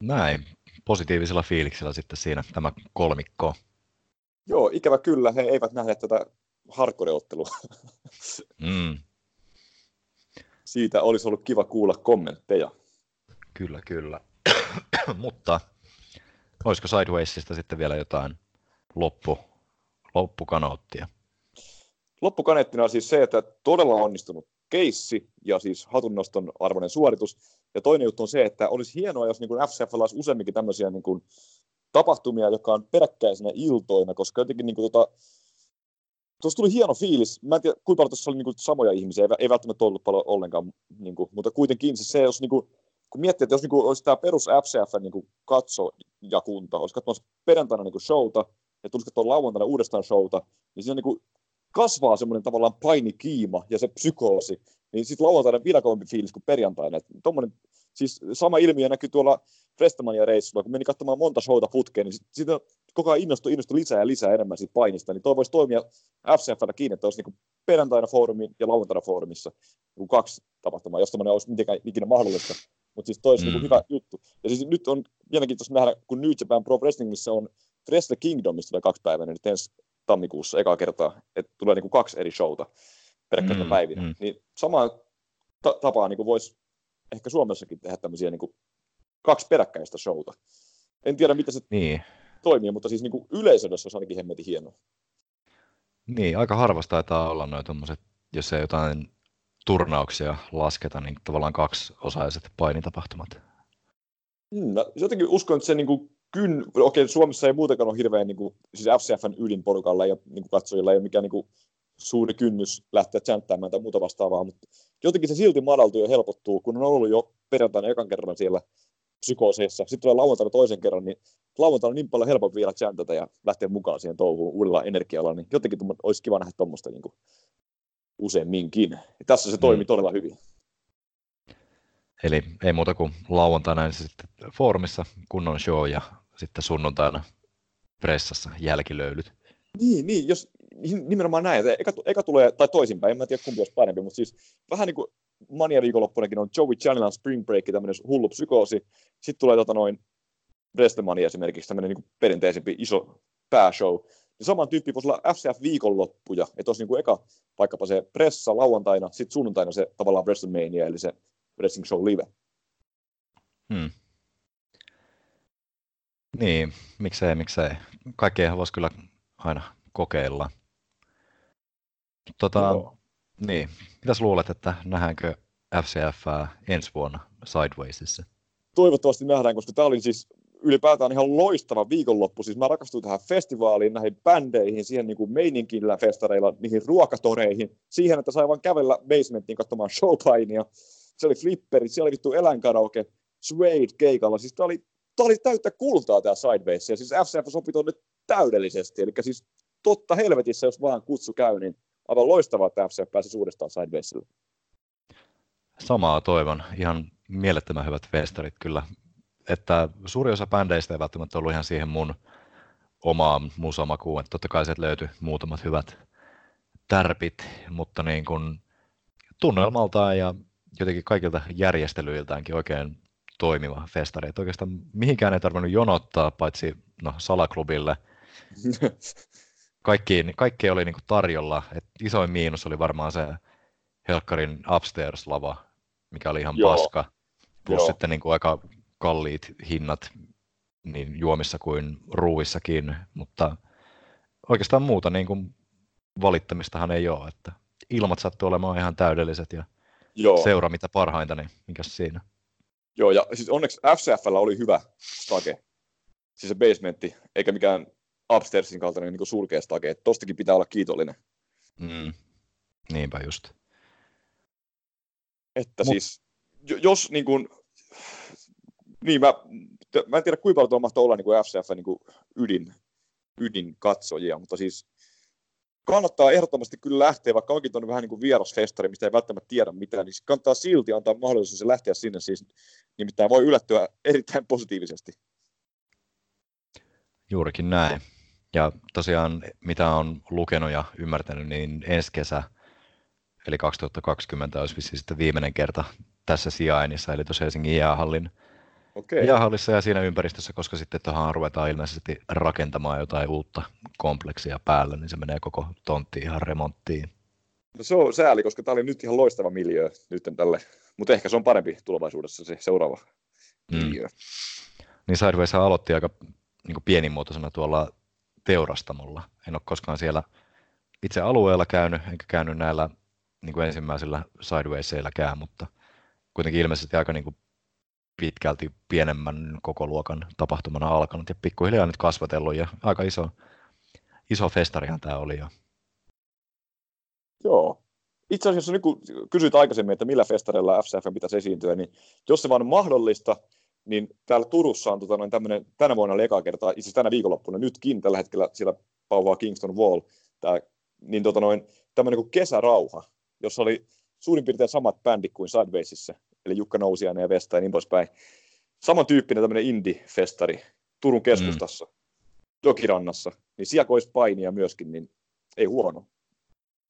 Näin, positiivisella fiiliksellä sitten siinä tämä kolmikko. Joo, ikävä kyllä, he eivät nähneet tätä hardcore-ottelua. Mm, Siitä olisi ollut kiva kuulla kommentteja. kyllä, kyllä. Mutta olisiko Sidewaysista sitten vielä jotain loppu, loppukanoottia? Loppukaneettina on siis se, että todella onnistunut keissi ja siis hatunnoston arvoinen suoritus. Ja toinen juttu on se, että olisi hienoa, jos niin kuin FCF olisi useamminkin tämmöisiä niin kuin tapahtumia, jotka on peräkkäisenä iltoina, koska jotenkin niin kuin, tota, tuossa tuli hieno fiilis. Mä en tiedä, kuinka paljon tuossa oli niin kuin, samoja ihmisiä, ei, ei välttämättä ollut paljon ollenkaan, niin kuin, mutta kuitenkin se, se jos niin kuin, kun miettii, että jos niin kuin, olisi tämä perus FCF niin kuin katsojakunta, olisi katsomassa perjantaina niin kuin showta ja tulisi katsoa lauantaina uudestaan showta, niin siinä niin kuin, kasvaa semmoinen tavallaan painikiima ja se psykoosi, niin sitten lauantaina vielä kovempi fiilis kuin perjantaina. Et tommonen, siis sama ilmiö näkyy tuolla Prestamania reissulla, kun meni katsomaan monta showta putkeen, niin sitten koko ajan innostui, innostui lisää ja lisää enemmän siitä painista, niin toi voisi toimia FCFllä kiinni, että olisi niin perjantaina foorumin ja lauantaina foorumissa niin kaksi tapahtumaa, jos tämmöinen olisi mitenkään ikinä mahdollista. Mutta siis toi olisi mm. niin hyvä juttu. Ja siis nyt on mielenkiintoista nähdä, kun New Japan Pro Wrestlingissa on Wrestle Kingdomista tulee kaksi päivänä nyt ensi tammikuussa ekaa kertaa, että tulee niin kuin kaksi eri showta peräkkäisenä Mm, päivinä. mm. Niin samaan ta- tapaan niin voisi ehkä Suomessakin tehdä tämmöisiä niin kuin kaksi peräkkäistä showta. En tiedä, miten se Niin, toimii, mutta siis niin kuin yleisöydessä olisi ainakin hemmetin hienoa. niin aika harvasta taitaa olla noin tommoset, jos ei jotain turnauksia lasketa, niin tavallaan kaksiosaiset painitapahtumat. Mm, mä jotenkin uskon, että se niin kuin kyn, okei, Suomessa ei muutenkaan ole hirveän, niin kuin, siis FCFn ydinporukalla ja niin kuin katsojilla ei ole mikään niin kuin, suuri kynnys lähteä chanttaamaan tai muuta vastaavaa, mutta jotenkin se silti madaltuu ja helpottuu, kun on ollut jo perjantaina ekan kerran siellä psykooseissa. Sitten tulee lauantaina toisen kerran, niin lauantaina on niin paljon helpompi vielä chantata ja lähteä mukaan siihen touhuun uudella energialla, niin jotenkin olisi kiva nähdä tuommoista niin kuin useamminkin. Ja tässä se toimi todella hyvin. Eli ei muuta kuin lauantaina ensin sitten foorumissa kunnon show ja sitten sunnuntaina pressassa jälkilöylyt. Niin, niin, jos nimenomaan näin, että eka, eka tulee, tai toisinpäin, en mä tiedä kumpi olisi parempi, mutta siis vähän niin kuin Mania viikonloppunakin on Joey Chalinan Spring Break, tämmöinen hullu psykoosi, sitten tulee tota noin WrestleMania esimerkiksi, tämmöinen niin perinteisempi iso pääshow, niin saman tyyppi voisi olla FCF viikonloppuja, että olisi niin kuin eka vaikkapa se pressa lauantaina, sitten sunnuntaina se tavallaan WrestleMania, eli se Wrestling Show Live. Hmm. Niin, miksei, miksei. Kaikkea voisi kyllä aina kokeilla. Tota, niin, mitäs luulet, että nähdäänkö FCF ensi vuonna Sidewaysissa? Toivottavasti nähdään, koska tämä oli siis ylipäätään ihan loistava viikonloppu. Siis mä rakastuin tähän festivaaliin, näihin bändeihin, siihen niin kuin meininkillä festareilla, niihin ruokatoreihin, siihen, että sai vaan kävellä basementtiin katsomaan showpainia. Se oli flipperi, siellä oli vittu eläinkaraoke, Suede keikalla. Siis tää oli, tää oli täyttä kultaa tää Sideways. Ja siis FCF sopi tuonne täydellisesti. Eli siis totta helvetissä, jos vaan kutsu käy, niin aivan loistavaa, että FCF pääsi uudestaan Sidewaysille. Samaa toivon. Ihan mielettömän hyvät festarit kyllä. Että suuri osa bändeistä ei välttämättä ollut ihan siihen mun omaan musamakuun. Että totta kai sieltä löytyi muutamat hyvät tärpit, mutta niin kuin tunnelmaltaan ja jotenkin kaikilta järjestelyiltäänkin oikein toimiva festari. Että oikeastaan mihinkään ei tarvinnut jonottaa, paitsi no, salaklubille. Kaikki, kaikki oli niin kuin tarjolla. Et isoin miinus oli varmaan se Helkkarin upstairs-lava, mikä oli ihan Joo. paska. Plus Joo. sitten niin kuin aika kalliit hinnat niin juomissa kuin ruuissakin, mutta oikeastaan muuta niin kuin valittamistahan ei ole. Että ilmat sattuu olemaan ihan täydelliset ja Joo. seura mitä parhainta, niin mikäs siinä? Joo, ja siis onneksi FCFllä oli hyvä stage, siis se basementti, eikä mikään upstairsin kaltainen niin surkea stage. Et Tostakin pitää olla kiitollinen. Mm. Niinpä just. Että siis, jo- jos niin kuin, niin mä, mä en tiedä kuinka paljon mahtaa olla niin kuin FCF niin kuin ydin, ydinkatsojia, mutta siis kannattaa ehdottomasti kyllä lähteä, vaikka onkin tuonne vähän niin kuin vierasfestari, mistä ei välttämättä tiedä mitään, niin kannattaa silti antaa mahdollisuus lähteä sinne siis, nimittäin voi yllättyä erittäin positiivisesti. Juurikin näin. Ja tosiaan, mitä on lukenut ja ymmärtänyt, niin ensi kesä, eli 2020, olisi vissiin sitten viimeinen kerta tässä sijainnissa, eli tuossa Helsingin jäähallin Okei. jäähallissa ja siinä ympäristössä, koska sitten tuohon ruvetaan ilmeisesti rakentamaan jotain uutta kompleksia päälle, niin se menee koko tontti ihan remonttiin. No se on sääli, koska tämä oli nyt ihan loistava miljö nyt tälle, mutta ehkä se on parempi tulevaisuudessa se seuraava miljö. Niin Sideways aloitti aika niin kuin pienimuotoisena tuolla teurastamolla. En ole koskaan siellä itse alueella käynyt, enkä käynyt näillä niin kuin ensimmäisillä Sidewayseilläkään, mutta kuitenkin ilmeisesti aika niin kuin pitkälti pienemmän koko luokan tapahtumana alkanut ja pikkuhiljaa nyt kasvatellut ja aika iso, iso festarihan tämä oli jo. Joo. Itse asiassa nyt kun kysyit aikaisemmin, että millä festareilla FCF pitäisi esiintyä, niin jos se vaan on mahdollista, niin täällä Turussa on tota, noin tämmönen, tänä vuonna oli kertaa, itse asiassa tänä viikonloppuna, nytkin tällä hetkellä siellä pauhaa Kingston Wall, tää, niin tota noin, tämmöinen kuin Kesärauha, jossa oli suurin piirtein samat bändit kuin Sidewaysissa, eli Jukka Nousiainen ja Vesta ja niin poispäin. Samantyyppinen tämmöinen indie-festari Turun keskustassa, mm. Jokirannassa, niin siellä kun olisi painia myöskin, niin ei huono.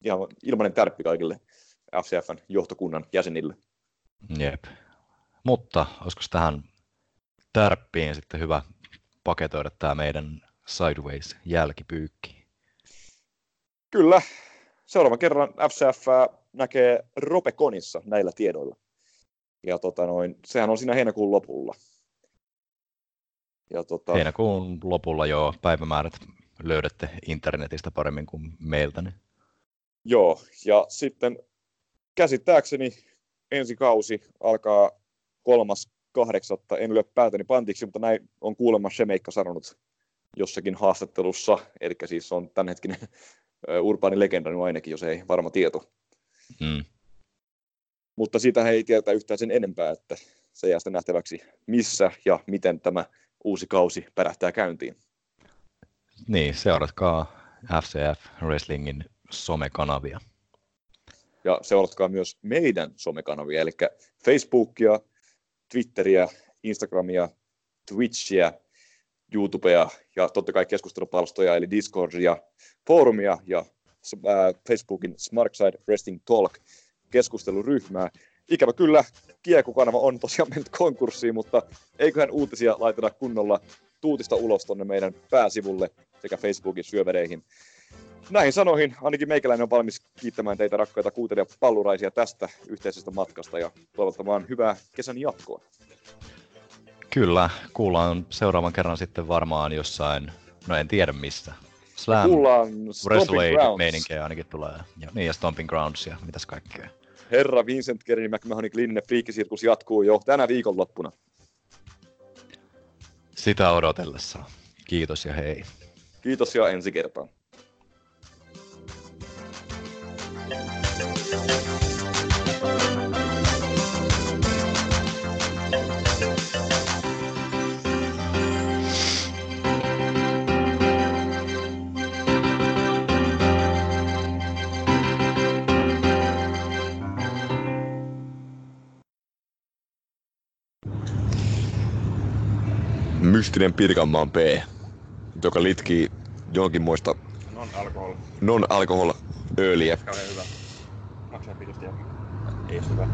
Ihan ilmainen tärppi kaikille FCFn johtokunnan jäsenille. Jep. Mutta olisiko tähän tärppiin sitten hyvä paketoida tämä meidän Sideways jälkipyykki? Kyllä. Seuraavan kerran FCF näkee Ropeconissa näillä tiedoilla. Ja tota noin, sehän on siinä heinäkuun lopulla. Ja tota, Heinäkuun lopulla jo päivämäärät löydätte internetistä paremmin kuin meiltä. Niin. Joo, ja sitten käsittääkseni ensi kausi alkaa kolmas kahdeksatta. En lyö päätäni pantiksi, mutta näin on kuulemma Shemeikka sanonut jossakin haastattelussa. Eli siis on tämänhetkinen urbaani legenda nyt ainakin, jos ei varma tieto. Mm. Mutta siitä ei tiedetä yhtään sen enempää, että se jää sitten nähtäväksi, missä ja miten tämä uusi kausi pärähtää käyntiin. Niin, seuratkaa FCF Wrestlingin somekanavia. Ja seuratkaa myös meidän somekanavia, eli Facebookia, Twitteriä, Instagramia, Twitchiä, YouTubea ja totta kai keskustelupalstoja, eli Discordia, foorumia ja äh, Facebookin Smartside Wrestling Talk keskusteluryhmää. Ikävä kyllä, Kieku-kanava on tosiaan mennyt konkurssiin, mutta eiköhän uutisia laiteta kunnolla tuutista ulos tonne meidän pääsivulle sekä Facebookin syövereihin. näihin sanoihin ainakin meikäläinen on valmis kiittämään teitä rakkaita kuuntelijapalluraisia tästä yhteisestä matkasta ja toivottamaan hyvää kesän jatkoa. Kyllä, kuullaan seuraavan kerran sitten varmaan jossain, no en tiedä mistä. Slam, Kuullaan Stomping Grounds. meininkejä ainakin tulee. Ja, niin, ja Stomping Grounds ja mitäs kaikkea. Herra Vincent Kerry McMahon Glinne Friikkisirkus jatkuu jo tänä viikonloppuna. Sitä odotellessa. Kiitos ja hei. Kiitos ja ensi kertaan. Mystinen Pirkanmaan P, joka litkii jonkin muista Non-alkohol. non-alcohol öljyä. Kauhean hyvä. Maksaa ei hyvä.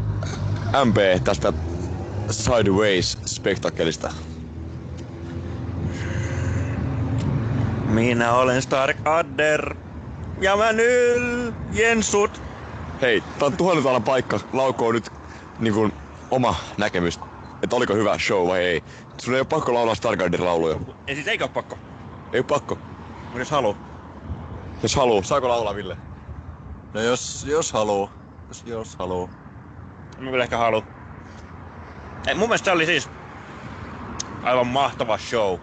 MP tästä Sideways-spektakkelista. Minä olen Stark Adder. Ja mä nyljen sut. Hei, tää on tuhannen taalan paikka laukoo nyt niin kuin, oma näkemys, että oliko hyvä show vai ei. Sun ei ole pakko laulaa Stargarderin lauluja. Ei siis eikä oo pakko. Ei ole pakko. Mut jos haluu. Jos haluu, saako laulaa Ville? No jos, jos haluu. Jos, jos haluu. Mä kyllä ehkä haluu. Ei, mun mielestä se oli siis aivan mahtava show.